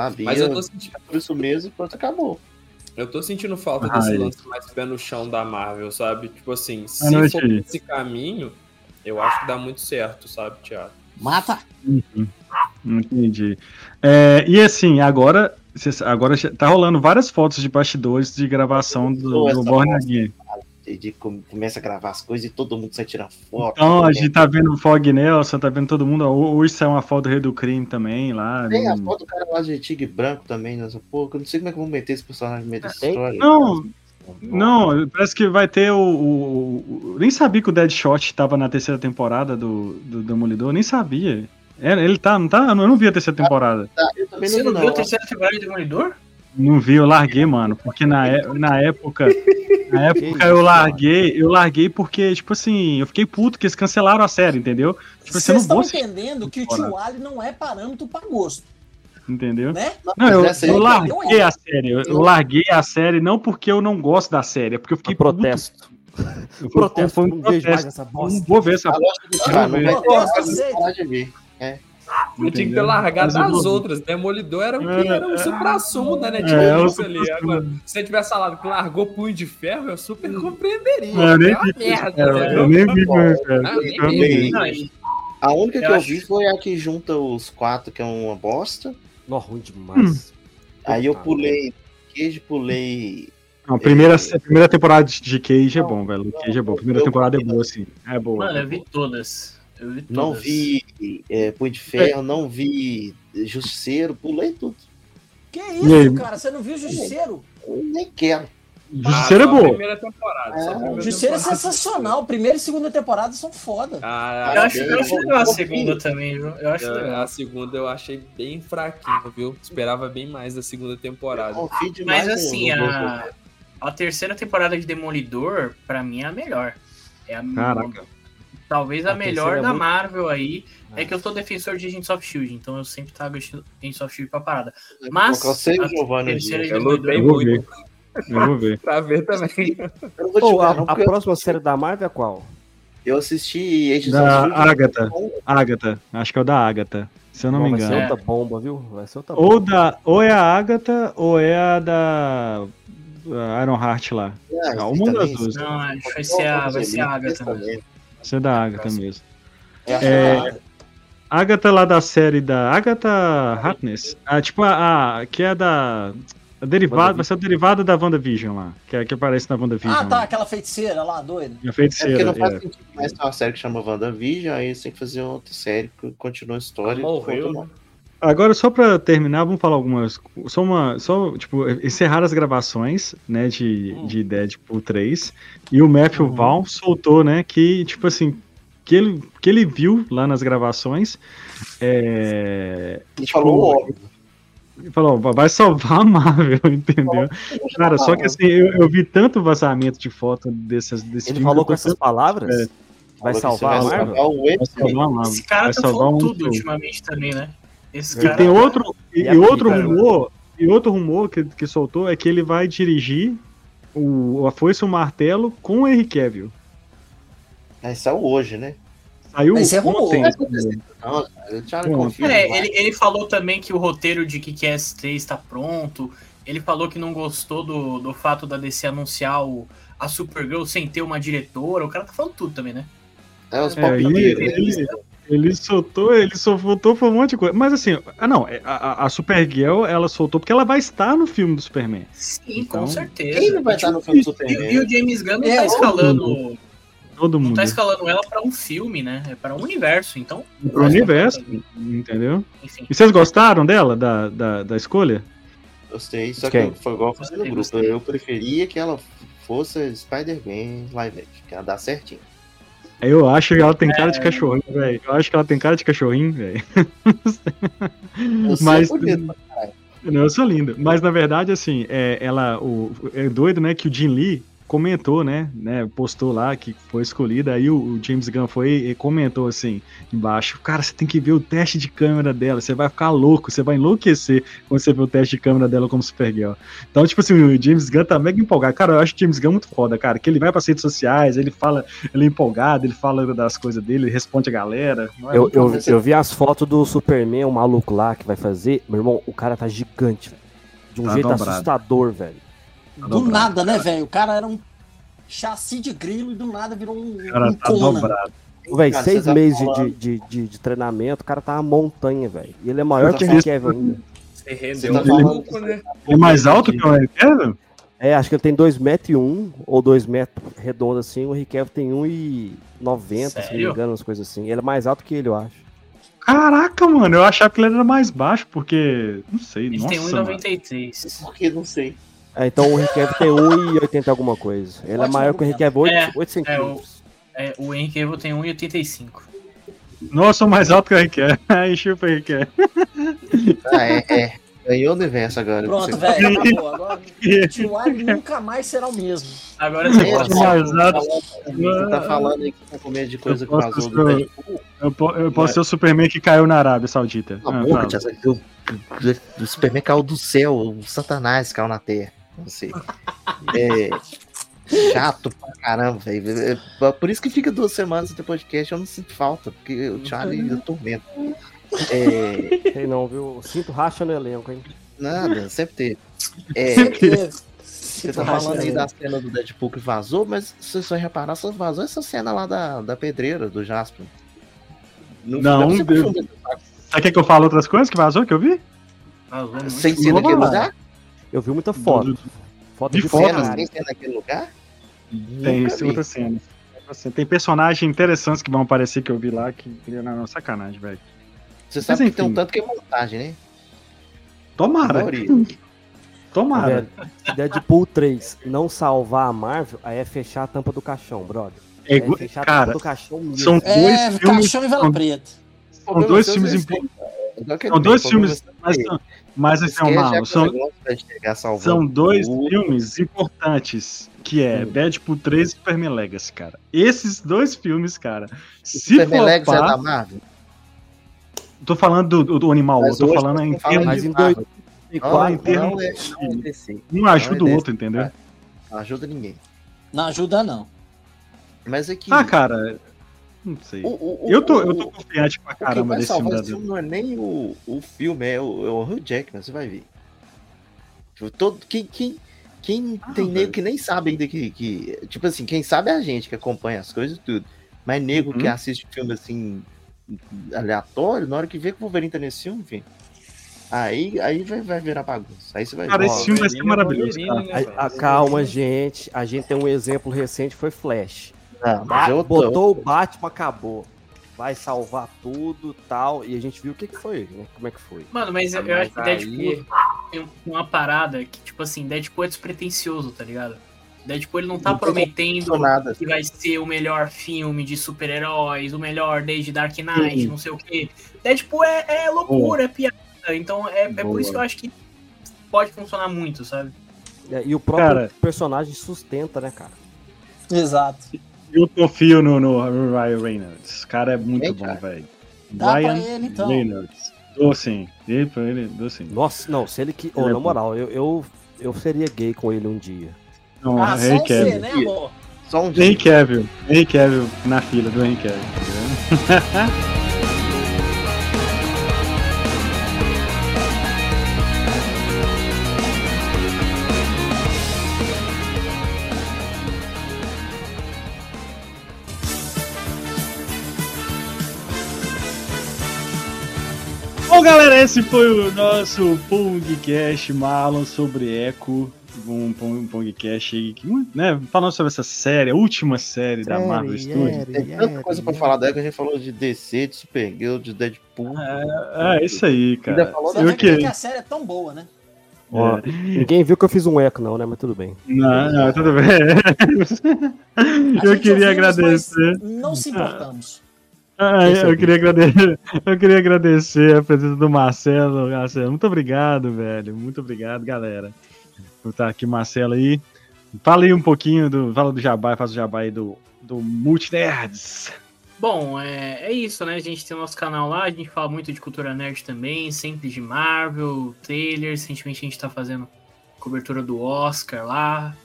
Sabe? Mas eu tô sentindo, Por isso mesmo, pronto, acabou. eu tô sentindo falta Ah, desse lance mais pé no chão da Marvel, sabe? Tipo assim, se for esse caminho, eu acho que dá muito certo, sabe, Thiago? Mata. Uhum. Entendi. É, e assim, agora, agora tá rolando várias fotos de bastidores de gravação do, do Born. Again. De, de come- começa a gravar as coisas e todo mundo sai tirando foto. Então, a mundo- gente tá vendo o Fog Nelson, tá vendo todo mundo. Ho- Hoje saiu uma foto do Rei do Crime também lá. Tem a no- foto do cara lá de tigre branco também nessa porra. Eu não sei como é que vão meter esse personagem no meio dessa Tem? história. Não, Não, parece que vai ter o, o- o- Nem sabia que o Deadshot tava na terceira temporada do, do Demolidor, nem sabia. É, ele tá, não tá? Eu não vi a terceira temporada. Tá, eu também Você não não vi, viu a terceira temporada de Demolidor? Não vi, eu larguei, mano. Porque na, é- na época. Na época isso, eu larguei, eu larguei porque, tipo assim, eu fiquei puto que eles cancelaram a série, entendeu? Tipo, você Vocês não estão entendendo que o tio Ali não é parâmetro pra gosto, entendeu? né? Não, eu, eu eu larguei a série. Eu, eu larguei a série não porque eu não gosto da série, é porque eu fiquei Que protesto. puto. Eu- Protesto, foi um não vejo mais protesto. Não bosta. vou ver essa A lógica do cara, não vai ter Protesto essa aceito. parar Eu tinha que ter Entendeu? largado Mas eu as vou- outras. Demolidor era o que É, era o supra-sumo da é, Netflix o ali. supra-sumo. Agora, se você tivesse falado que largou punho de ferro, eu super compreenderia. É, eu nem é uma vi. merda, É, né? eu nem vi como é, cara. Eu nem Eu vi. vi. Não, A única que Eu eu, acho- vi foi a que junta os quatro, que é uma bosta. Nó, ruim demais. Aí eu pulei queijo, pulei. Não, a primeira, a primeira temporada de Cage é bom, velho. Cage é bom. A primeira eu- temporada é boa, sim. É boa. Mano, eu vi todas. Eu vi todas. Não vi é, Punho de Ferro, não vi Justiceiro, pulei tudo. Que isso, cara? Você não viu Justiceiro? Eu nem quero. Justiceira é Ah, a boa. primeira temporada. É, primeira O Justiceiro é temporada. sensacional. Primeira e segunda temporada são foda. Ah, Eu acho, eu eu acho legal a segunda também, viu? Eu acho eu- legal. a segunda eu achei bem fraquinho, viu? Esperava bem mais da segunda temporada. Mas assim, a, a terceira temporada de Demolidor, pra mim, é a melhor. É a, Caraca. Talvez a, A melhor é da muito- Marvel aí. É É. que eu sou defensor de Agents of Shield, então eu sempre trago Agents of Shield pra parada. Mas. Eu sei Giovanni Eu lutei muito Eu vou ver. [laughs] pra ver também. Ô, falar, a, a próxima série da Marvel é qual? Eu assisti Agents Da of Shield. Agatha. Agatha. Acho que é o da Agatha. Se eu não me vai engano. ser É. outra bomba, viu? Vai ser outra Ou, bomba. da, ou é a Agatha ou é a da Iron Heart lá. Ah, Ah, uma das duas. Não, acho que vai ser a, vai ser a Agatha. Isso é da Agatha mesmo. É, É, Agatha lá da série da Agatha Harkness. Ah, tipo a, a- que é da a derivada, vai ser a derivada da WandaVision lá, que é que aparece na WandaVision. Ah, tá. lá. Aquela feiticeira lá, doida. A É porque feiticeira. não faz é. sentido mais ter uma série que chama WandaVision, aí você tem que fazer outra série que continua a história. Morreu, Agora, só pra terminar, vamos falar algumas. Só uma. Só, tipo, encerrar as gravações, né, de, Hum. de Deadpool 3. E o Matthew Uhum. Vaughn soltou, né, que, tipo assim. Que ele, que ele viu lá nas gravações. É, Ele falou óbvio. ele falou, vai salvar a Marvel, [laughs] entendeu? Cara, só que assim, eu, eu vi tanto vazamento de foto dessas, desse Ele filme falou com essas palavras? É. Vai salvar a Marvel? Vai salvar a Marvel. Esse cara Vai tá falando tudo ultimamente também, né? Esse E cara. tem outro, e, E e outro rumor, e outro rumor que, que soltou é que ele vai dirigir o A Foice e o Martelo com o Henry Cavill. Aí saiu hoje, né? Saiu Mas é rumor. ontem. Não, Bom, confia. É, ele, ele falou também que o roteiro de Kick-Ass 3 está pronto. Ele falou que não gostou do, do fato da DC anunciar o, a Supergirl sem ter uma diretora. O cara tá falando tudo também, né? É, os É, palpites ele, ele, ele soltou, ele soltou foi um monte de coisa. Mas assim, ah não, é, a, a- Supergirl ela soltou porque ela vai estar no filme do Superman. Sim, Então, com certeza. Quem não vai estar no filme do E, Superman? e o James Gunn não É, tá todo escalando. Todo Não mundo. tá escalando ela pra um filme, né? É pra um universo, então. Pro universo, entendeu? Enfim. E vocês gostaram dela, da, da, da escolha? Gostei, só que foi igual no Gostei, grupo. gostei. Eu preferia que ela fosse Spider-Man live action, que ela dá certinho. Eu acho que ela tem cara de cachorrinho, velho. Eu acho que ela tem cara de cachorrinho, velho. Mas- é bonito. Não, eu sou lindo. Mas na verdade, assim, é, ela. O, é doido, né? Que o Jim Lee comentou, né? né postou lá que foi escolhida. Aí o, o James Gunn foi e comentou assim embaixo: Cara, você tem que ver o teste de câmera dela. Você vai ficar louco, você vai enlouquecer quando você ver o teste de câmera dela como Supergirl. Então, tipo assim, o James Gunn tá mega empolgado. Cara, eu acho o James Gunn muito foda, cara. Que ele vai pras redes sociais, ele fala, ele é empolgado, ele fala das coisas dele, ele responde a galera. É Eu, eu, eu vi as fotos do Superman, o maluco lá que vai fazer. Meu irmão, o cara tá gigante, velho. De um Tá jeito dobrado. assustador, velho. Do dobrado, nada, né, velho? O cara era um chassi de grilo e do nada virou um, O cara um tá Conan. dobrado. Velho, Cara, seis tá meses de, de, de, de, de treinamento, o cara tá uma montanha, velho. E ele é maior que o Henry Cavill ainda. Você rendeu um tá falando- pouco, né? Ele é mais alto que o Henry Cavill? É, acho que ele tem 2,1m um, ou 2 metros redondo assim. O Henry Cavill tem 1,90m, se não me engano, umas coisas assim. Ele é mais alto que ele, eu acho. Caraca, mano, eu achava que ele era mais baixo, porque. Não sei, Ele nossa. tem mano. 1,93. Porque não sei. É, então o Cavill tem 1,80 alguma coisa. Ele é maior que o Cavill, 8, É, 8 centímetros. É, o Henry Cavill tem 1,85. Nossa, mais alto que o Henry Cavill. [laughs] Aí chupa o Cavill. Ah, é, é. Ganhou o universo agora. Pronto, velho, acabou. [laughs] Agora o Tio nunca mais será o mesmo. Agora você É, gosta. você mais tá alto. falando- Você tá falando aí que tá com medo de coisa que posso vazou do Deadpool? Eu, eu posso ser o Superman que caiu na Arábia Saudita. Ah. O- O Superman caiu do céu, o Satanás caiu na terra. Não sei. É. Chato pra caramba, velho. É, Por isso que fica duas semanas sem podcast, eu não sinto falta, porque o Charlie eu tormento. É. Sei não, viu? Eu Sinto racha no elenco, hein? Nada, sempre teve. É, Você tá falando aí da cena do Deadpool que vazou, mas se você reparar, só vazou essa cena lá da, da pedreira, do Jasper. Não, pra você Deus. Você quer que eu fale outras coisas que vazou que eu vi? Vazou. Sem Vamos lá. lugar? Eu vi muita foto. Do- Foto de de, foto, Cenas sem ser naquele lugar? Tem Nunca vi. outras cenas. Assim, Tem personagens interessantes que vão aparecer que eu vi lá que não, sacanagem, velho. Você sabe Mas que tem um tanto que é montagem, né? A Tomara. [laughs] Tomara. Velho, Deadpool 3 não salvar a Marvel, aí é fechar a tampa do caixão, brother. É É, fechar a cara, tampa do caixão mesmo. são É, dois filmes. caixão e vela são- preta. São dois filmes importantes. São dois filmes. Mas, é mas assim, esquece mal, são, são dois tudo. filmes importantes. Que é Hum. Deadpool 3 e Superman Legacy, cara. Esses dois filmes, cara. O Se Superman Legacy é da Marvel? tô falando do, do, animal, Mas tô falando em termos Mas de em Marvel. dois- falar em Não, termos não é, não é um ajuda Não o é outro, entendeu? Não ajuda ninguém. Não ajuda, não. Mas é que. Ah, cara, não sei. o- o- Eu tô, eu tô confiante pra que caramba desse filme da esse filme não é nem o, o filme, é o, é o Hugh Jackman, você vai ver. Tipo, todo, quem quem, quem Ah, tem velho. nego que nem sabe ainda que, que. Tipo assim, quem sabe é a gente que acompanha as coisas e tudo. Mas nego que Uhum. assiste filme assim, aleatório, na hora que vê que o Wolverine tá nesse filme, enfim. Aí, aí vai, vai virar bagunça. Aí você vai Cara, esse filme vai ser é maravilhoso, cara. né, A- a- velho? calma, gente. A gente tem um exemplo recente, foi Flash. Não, tô- Botou o Batman, acabou. Vai salvar tudo tal. E a gente viu o que, que foi, né? Como é que foi. Mano, mas eu, eu Mas acho que aí- Deadpool tem uma parada que, tipo assim, Deadpool é despretensioso, tá ligado? Deadpool ele não tá Não prometendo nada. que vai ser o melhor filme de super-heróis, o melhor desde Dark Knight, Sim. não sei o quê. Deadpool é, é loucura, é piada. Então é, é por isso que eu acho que pode funcionar muito, sabe? É, E o próprio Cara. personagem sustenta, né, cara? Exato. Eu confio no, no Ryan Reynolds. Esse cara é muito Quem, bom, velho. Dá Ryan pra ele, então. Reynolds. Dou sim. Dei pra ele, dou sim. Nossa, não, se ele que. Ô, Ele é na bom. moral, eu, eu, eu seria gay com ele um dia. Não, Ah, só Henry Cavill. né, amor? Só um dia. Henry Cavill. Henry Cavill na fila do Henry Cavill. [laughs] Bom, galera, esse foi o nosso Pongcast Marlon sobre Echo. Um, Pong- um Pongcast né, falando sobre essa série, a última série da Marvel Studios. Tem tanta coisa pra falar dela que a gente falou de DC, de Supergirl, de Deadpool. É, é isso aí, Ainda cara. falou Você da que a série é tão boa, né? Ó, É. Ninguém viu que eu fiz um eco, não, né? Mas tudo bem. Não, não, tudo bem. [laughs] Eu queria ouvimos, agradecer. Não se importamos. Ah, eu queria agradecer, [laughs] eu queria agradecer a presença do Marcelo. Marcelo, muito obrigado, velho. Muito obrigado, galera, por estar aqui, Marcelo aí. Fala aí um pouquinho do, fala do Jabá, faz o Jabá aí do do Multinerds. Bom, é, é isso, né? A gente tem o nosso canal lá, a gente fala muito de cultura nerd também, sempre de Marvel, trailers. Recentemente a gente tá fazendo cobertura do Oscar lá.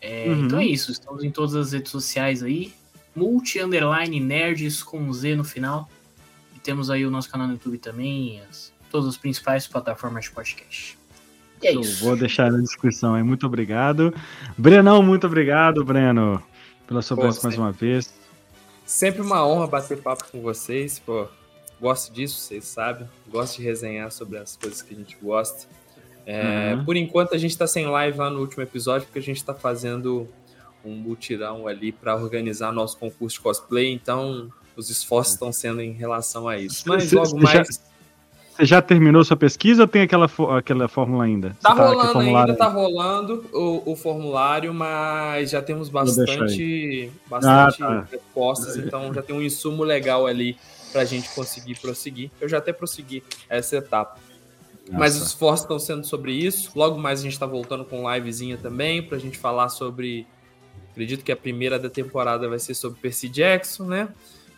É, Uhum. Então é isso, estamos em todas as redes sociais aí. Multi Underline Nerds com um Z no final. E temos aí o nosso canal no YouTube também, as- todas as principais plataformas de podcast. E é Eu isso. vou deixar na descrição aí. Muito obrigado. Brenão, muito obrigado, Breno, pela sua presença mais sempre. uma vez. Sempre uma honra bater papo com vocês, pô. Gosto disso, vocês sabem. Gosto de resenhar sobre as coisas que a gente gosta. É, Uhum. Por enquanto a gente tá sem live lá no último episódio, porque a gente tá fazendo um mutirão ali para organizar nosso concurso de cosplay, então os esforços estão sendo em relação a isso. Mas Você- logo você já- mais. Você já terminou sua pesquisa ou tem aquela, aquela fórmula ainda? Tá aquele rolando ainda, tá rolando o, o formulário, mas já temos bastante, bastante Ah, tá. respostas, então já tem um insumo legal ali pra gente conseguir prosseguir. Eu já até prossegui essa etapa. Mas os Nossa. esforços estão sendo sobre isso. Logo mais a gente tá voltando com livezinha também pra gente falar sobre. Acredito que a primeira da temporada vai ser sobre Percy Jackson, né?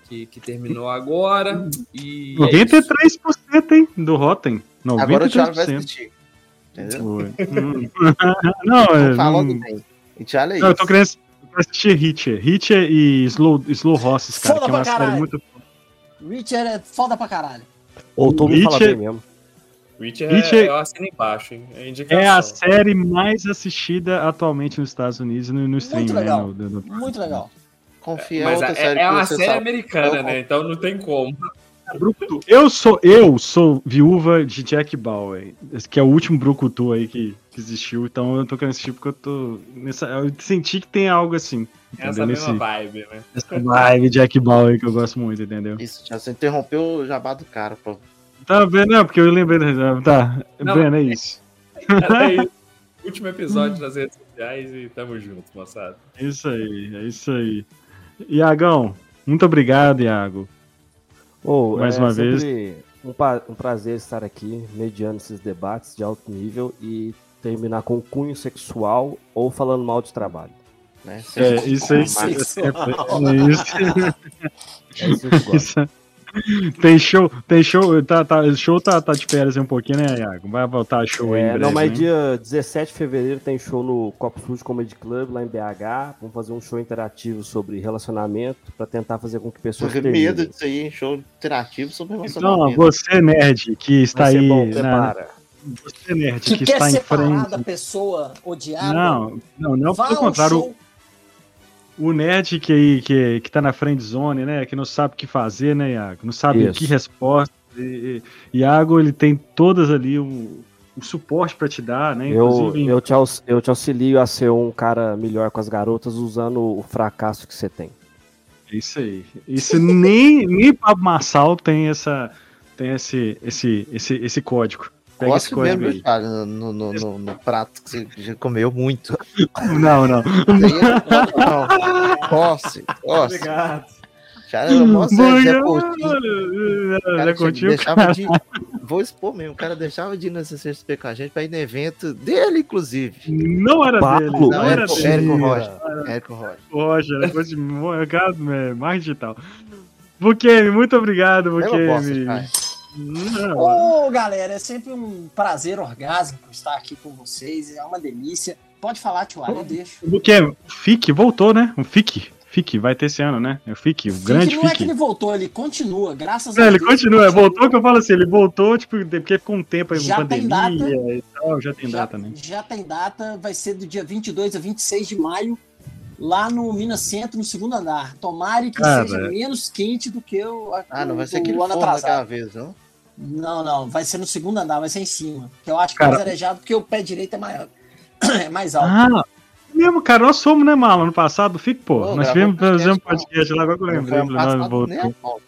Que, que terminou agora. E é isso. 93%, hein, do Rotten. 93%. Agora o Thiago vai assistir. Entendeu? [laughs] Hum. [laughs] não, é, Falando não, bem. Thiago é não, eu tô querendo assistir Hitcher. Hitcher e Slow, Slow Horses, cara, Foda que é uma pra série muito... Richard é foda pra caralho. Ou todo mundo fala bem mesmo. Witcher, Witcher- é, assino embaixo, hein? É, indicação. É a série mais assistida atualmente nos Estados Unidos no, no stream, né? legal. no- no- no- Muito legal. Confia Mas outra é, série é que uma série sabe. americana, né? Então não tem como. Brucutu. Eu sou, eu sou viúva de Jack Bauer, que é o último Brucutu aí que, que existiu, então eu tô querendo assistir porque eu tô nessa, eu senti que tem algo assim, Essa entendeu? mesma Nesse, vibe, né? essa vibe Jack Bauer que eu gosto muito, entendeu? Isso, você interrompeu o jabá do cara, pô. Tá vendo? Não, porque eu lembrei. da- Tá, Não, Breno, é isso. Era [laughs] isso. Último episódio das redes sociais e tamo junto, moçada. É isso aí, é isso aí. Iagão, muito obrigado, Iago. Ô, Mais é uma sempre Um, um prazer estar aqui, mediando esses debates de alto nível e terminar com cunho sexual ou falando mal de trabalho. Né? É, isso aí. É, é isso. É isso que eu gosto. [laughs] Tem show, tem show, tá, tá, o show tá, tá de férias um pouquinho, né, Iago? Vai voltar show aí É, breve, não, mas né? dia 17 de fevereiro tem show no Copo Sujo Comedy Club, lá em BH. Vamos fazer um show interativo sobre relacionamento para tentar fazer com que pessoas com medo disso aí, show interativo sobre Então, relacionamento. você nerd que está Vai ser aí, bom, né, prepara. você nerd Que, que, quer está em separar da frente. pessoa odiada. Não, não, não, pelo contrário, show. O nerd que, que, que tá na friend zone, né? Que não sabe o que fazer, né, Iago? Não sabe Isso. que resposta. E, e- Iago, ele tem todas ali o, o suporte pra te dar, né? Eu, Inclusive, eu, te aux- eu te auxilio a ser um cara melhor com as garotas usando o fracasso que você tem. isso aí. Isso nem, nem Pablo Marçal tem essa. Tem esse, esse, esse, esse código. Pega esse Gosto mesmo, aí. cara, no, no, no, no prato que você já comeu muito. Não, não. Não. Posse, posse. Obrigado. Já eu mostro Zé Obrigado. Coutinho. O Zé cara tinha- Coutinho, deixava de. Vou expor mesmo, o cara deixava de ir na CCXP com a gente pra ir no evento dele, inclusive. Não era Pablo, dele. Não, Não, era Érico, dele. Érico Rocha. Érico Rocha. Rocha, era coisa de mercado, é, mais digital. Bukemi, muito obrigado, não posso, Bukemi. Ô, galera, é sempre um prazer orgásmico estar aqui com vocês. É uma delícia. Pode falar, tio Ali, eu deixo. O FIC voltou, né? O FIC. FIC, vai ter esse ano, né? É o FIC, o Fique grande não é que ele voltou, ele continua, graças É, a ele Deus. continua, voltou que eu falo assim, ele voltou, tipo, porque ficou um tempo aí com Já tem pandemia data. e tal, já tem já, data, né? já tem data, vai ser do dia 22 a 26 de maio, lá no Minas Centro, no segundo andar. Tomare que Cara. seja menos quente do que o, Ah, não vai ser o aquele ano forno atrasado. daquela vez, não? Não, não, vai ser no segundo andar, vai ser em cima. Que eu acho que Cara. é mais arejado porque o pé direito é maior. [clears throat] é mais alto. Ah, mesmo, cara, nós somos, né, Malo, ano passado, FIC, pô. Pô, nós tivemos um fazer um podcast, lá, agora que eu Não lembrei, nós voltou. pau.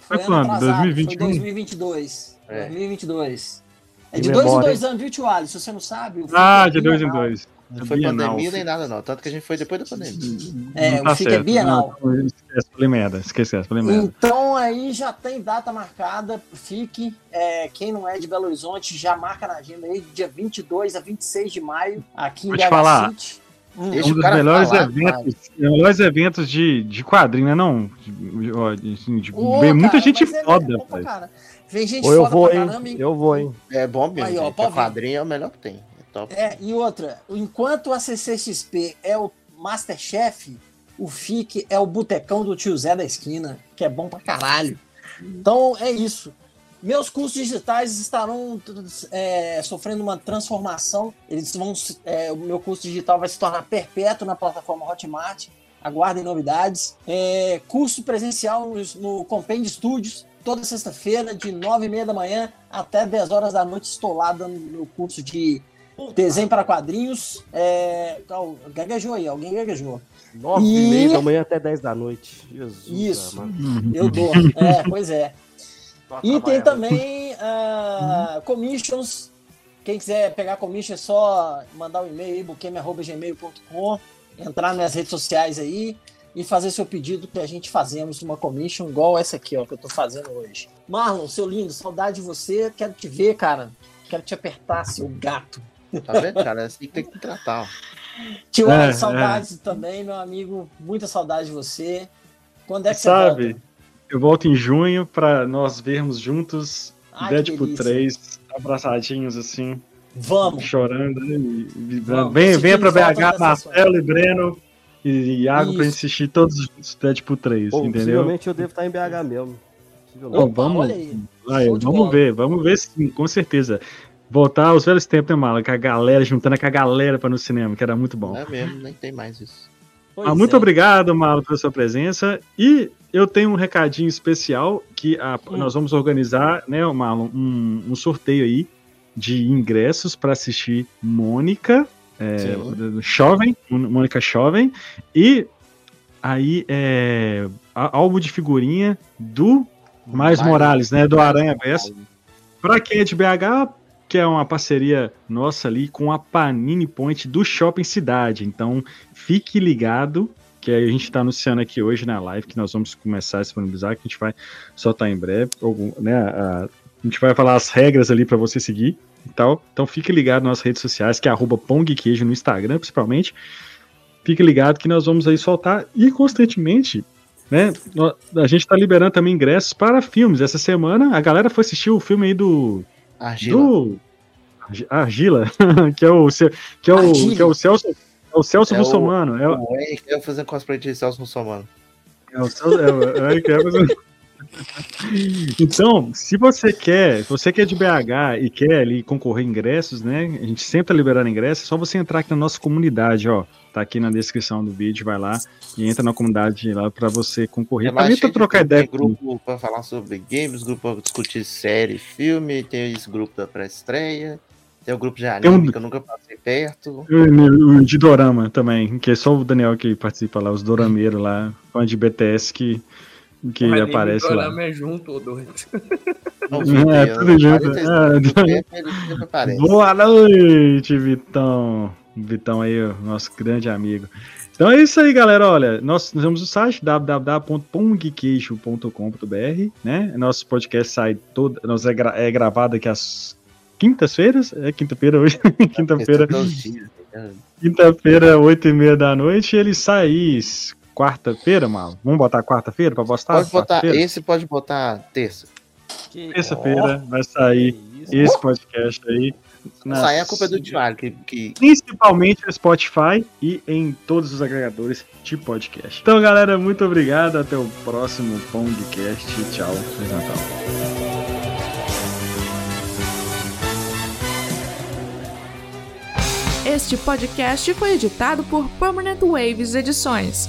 Foi quando? atrasado, 2021? Foi 2022. É. 2022. É de dois em memória, dois anos, viu, tio Ali? Se você não sabe. Ah, é de dois em dois. Não foi Bienal, pandemia nem nada, não. Tanto que a gente foi depois da pandemia. É, Não o FIC é bienal. Não, esquece, falei merda, esquece, falei merda. Então aí já tem data marcada, fique. é, quem não é de Belo Horizonte já marca na agenda aí, dia 22 a 26 de maio, aqui em Vou te BH falar. City. Hum, Deixa um o dos melhores falar, eventos, melhores eventos de, de quadrinho, né? Não, de, ó, assim, de- Ô, bem, muita cara, gente mas é foda. Vem gente Ou eu foda vou, pra hein? caramba. hein? Eu vou, hein? É bom mesmo. Aí, ó, gente. quadrinho é o melhor que tem. Top. É, e outra, enquanto a CCXP é o Masterchef, o FIC é o botecão do tio Zé da esquina, que é bom pra caralho. Então é isso. Meus cursos digitais estarão é, sofrendo uma transformação. Eles vão, é, o meu curso digital vai se tornar perpétuo na plataforma Hotmart. Aguardem novidades. É, curso presencial no, no Compend Studios, toda sexta-feira, de 9 e meia da manhã até 10 horas da noite. Estou lá dando meu curso de desenho para quadrinhos. É, gaguejou aí, alguém gaguejou. Nove E- meia da manhã até 10 da noite. Jesus. Isso. mano. Eu dou. É, pois é. Tô E tem também ah, commissions. Quem quiser pegar commission é só mandar um e-mail aí, buqueme.gmail.com, entrar nas redes sociais aí e fazer seu pedido que a gente fazemos uma commission igual essa aqui, ó, que eu tô fazendo hoje. Marlon, seu lindo, saudade de você, quero te ver, cara. Quero te apertar, seu gato. Tá vendo, cara? É assim que tem que tratar. Tio, É, saudades também, meu amigo. Muita saudade de você. Quando é que Sabe, você volta? eu volto em junho pra nós vermos juntos Ai, Deadpool delícia. 3, abraçadinhos assim, Vamos. chorando. né? E- e- Vamos. Venha, venha pra BH, Marcelo e Breno e Iago pra Isso. gente assistir todos juntos Deadpool 3, Pô, entendeu? possivelmente eu devo estar em BH mesmo. Opa, vamos, olha aí. vai, vamos ver, vamos ver sim, com certeza. Voltar aos velhos tempos, né, Mala? Com a galera, juntando com a galera pra ir no cinema, que era muito bom. Não é mesmo, nem tem mais isso. Pois Ah, muito é. obrigado, Malo, pela sua presença. E eu tenho um recadinho especial que a- Hum. nós vamos organizar, né, Malo, um, um sorteio aí de ingressos para assistir Mônica, é. Jovem, Mônica Jovem, e aí é, álbum de figurinha do Mais. Morales, né, do Aranha Verso. Para quem é de BH, que é uma parceria nossa ali com a Panini Point do Shopping Cidade. Então, fique ligado, que a gente está anunciando aqui hoje na live, que nós vamos começar a disponibilizar, que a gente vai soltar em breve. Algum, né, a, a gente vai falar as regras ali para você seguir e tal. Então, fique ligado nas redes sociais, que é arroba no Instagram, principalmente. Fique ligado que nós vamos aí soltar e constantemente né? A gente tá liberando também ingressos para filmes. Essa semana a galera foi assistir o filme aí do. Argila. do Argi- Argila, [laughs] que é o, que é o, Argila. que é o Celso. É o Celso É o- Russomano. É, o- O Henry quer fazer cosplay de Celso Russomano. é o Celso. É, o- é, é o- [laughs] Então, se você quer, se você quer de BH e quer ali concorrer ingressos, né? A gente sempre tá liberando ingressos, é só você entrar aqui na nossa comunidade, ó. Tá aqui na descrição do vídeo, vai lá e entra na comunidade lá para você concorrer. É cheio de trocar ideia Tem grupo pra falar sobre games, grupo pra discutir série, filme, tem esse grupo da pré-estreia, tem o grupo de Tem um- anime que eu nunca passei perto. O de Dorama também, que é só o Daniel que participa lá, os dorameiros lá, fã de BTS que, que Mas aparece lá. programa é junto, ô doido. [laughs] Não, É, tudo junto. É. [laughs] Boa noite, Vitão. Vitão aí, nosso grande amigo. Então é isso aí, galera. Olha, nós, nós temos o site www.pongqueixo.com.br, né? Nosso podcast sai todo, nós é, gra- é gravado aqui às quintas-feiras, é quinta-feira hoje, [laughs] quinta-feira, dias, né? quinta-feira, oito e meia da noite, ele sai quarta-feira, mal. Vamos botar quarta-feira pra postar? Pode botar, esse pode botar terça. Terça-feira vai sair esse podcast aí. Isso aí a culpa é do Thiago, que, que principalmente no Spotify e em todos os agregadores de podcast. Então, galera, muito obrigado. Até o próximo podcast. Tchau. Feliz Natal. Este podcast foi editado por Permanent Waves Edições.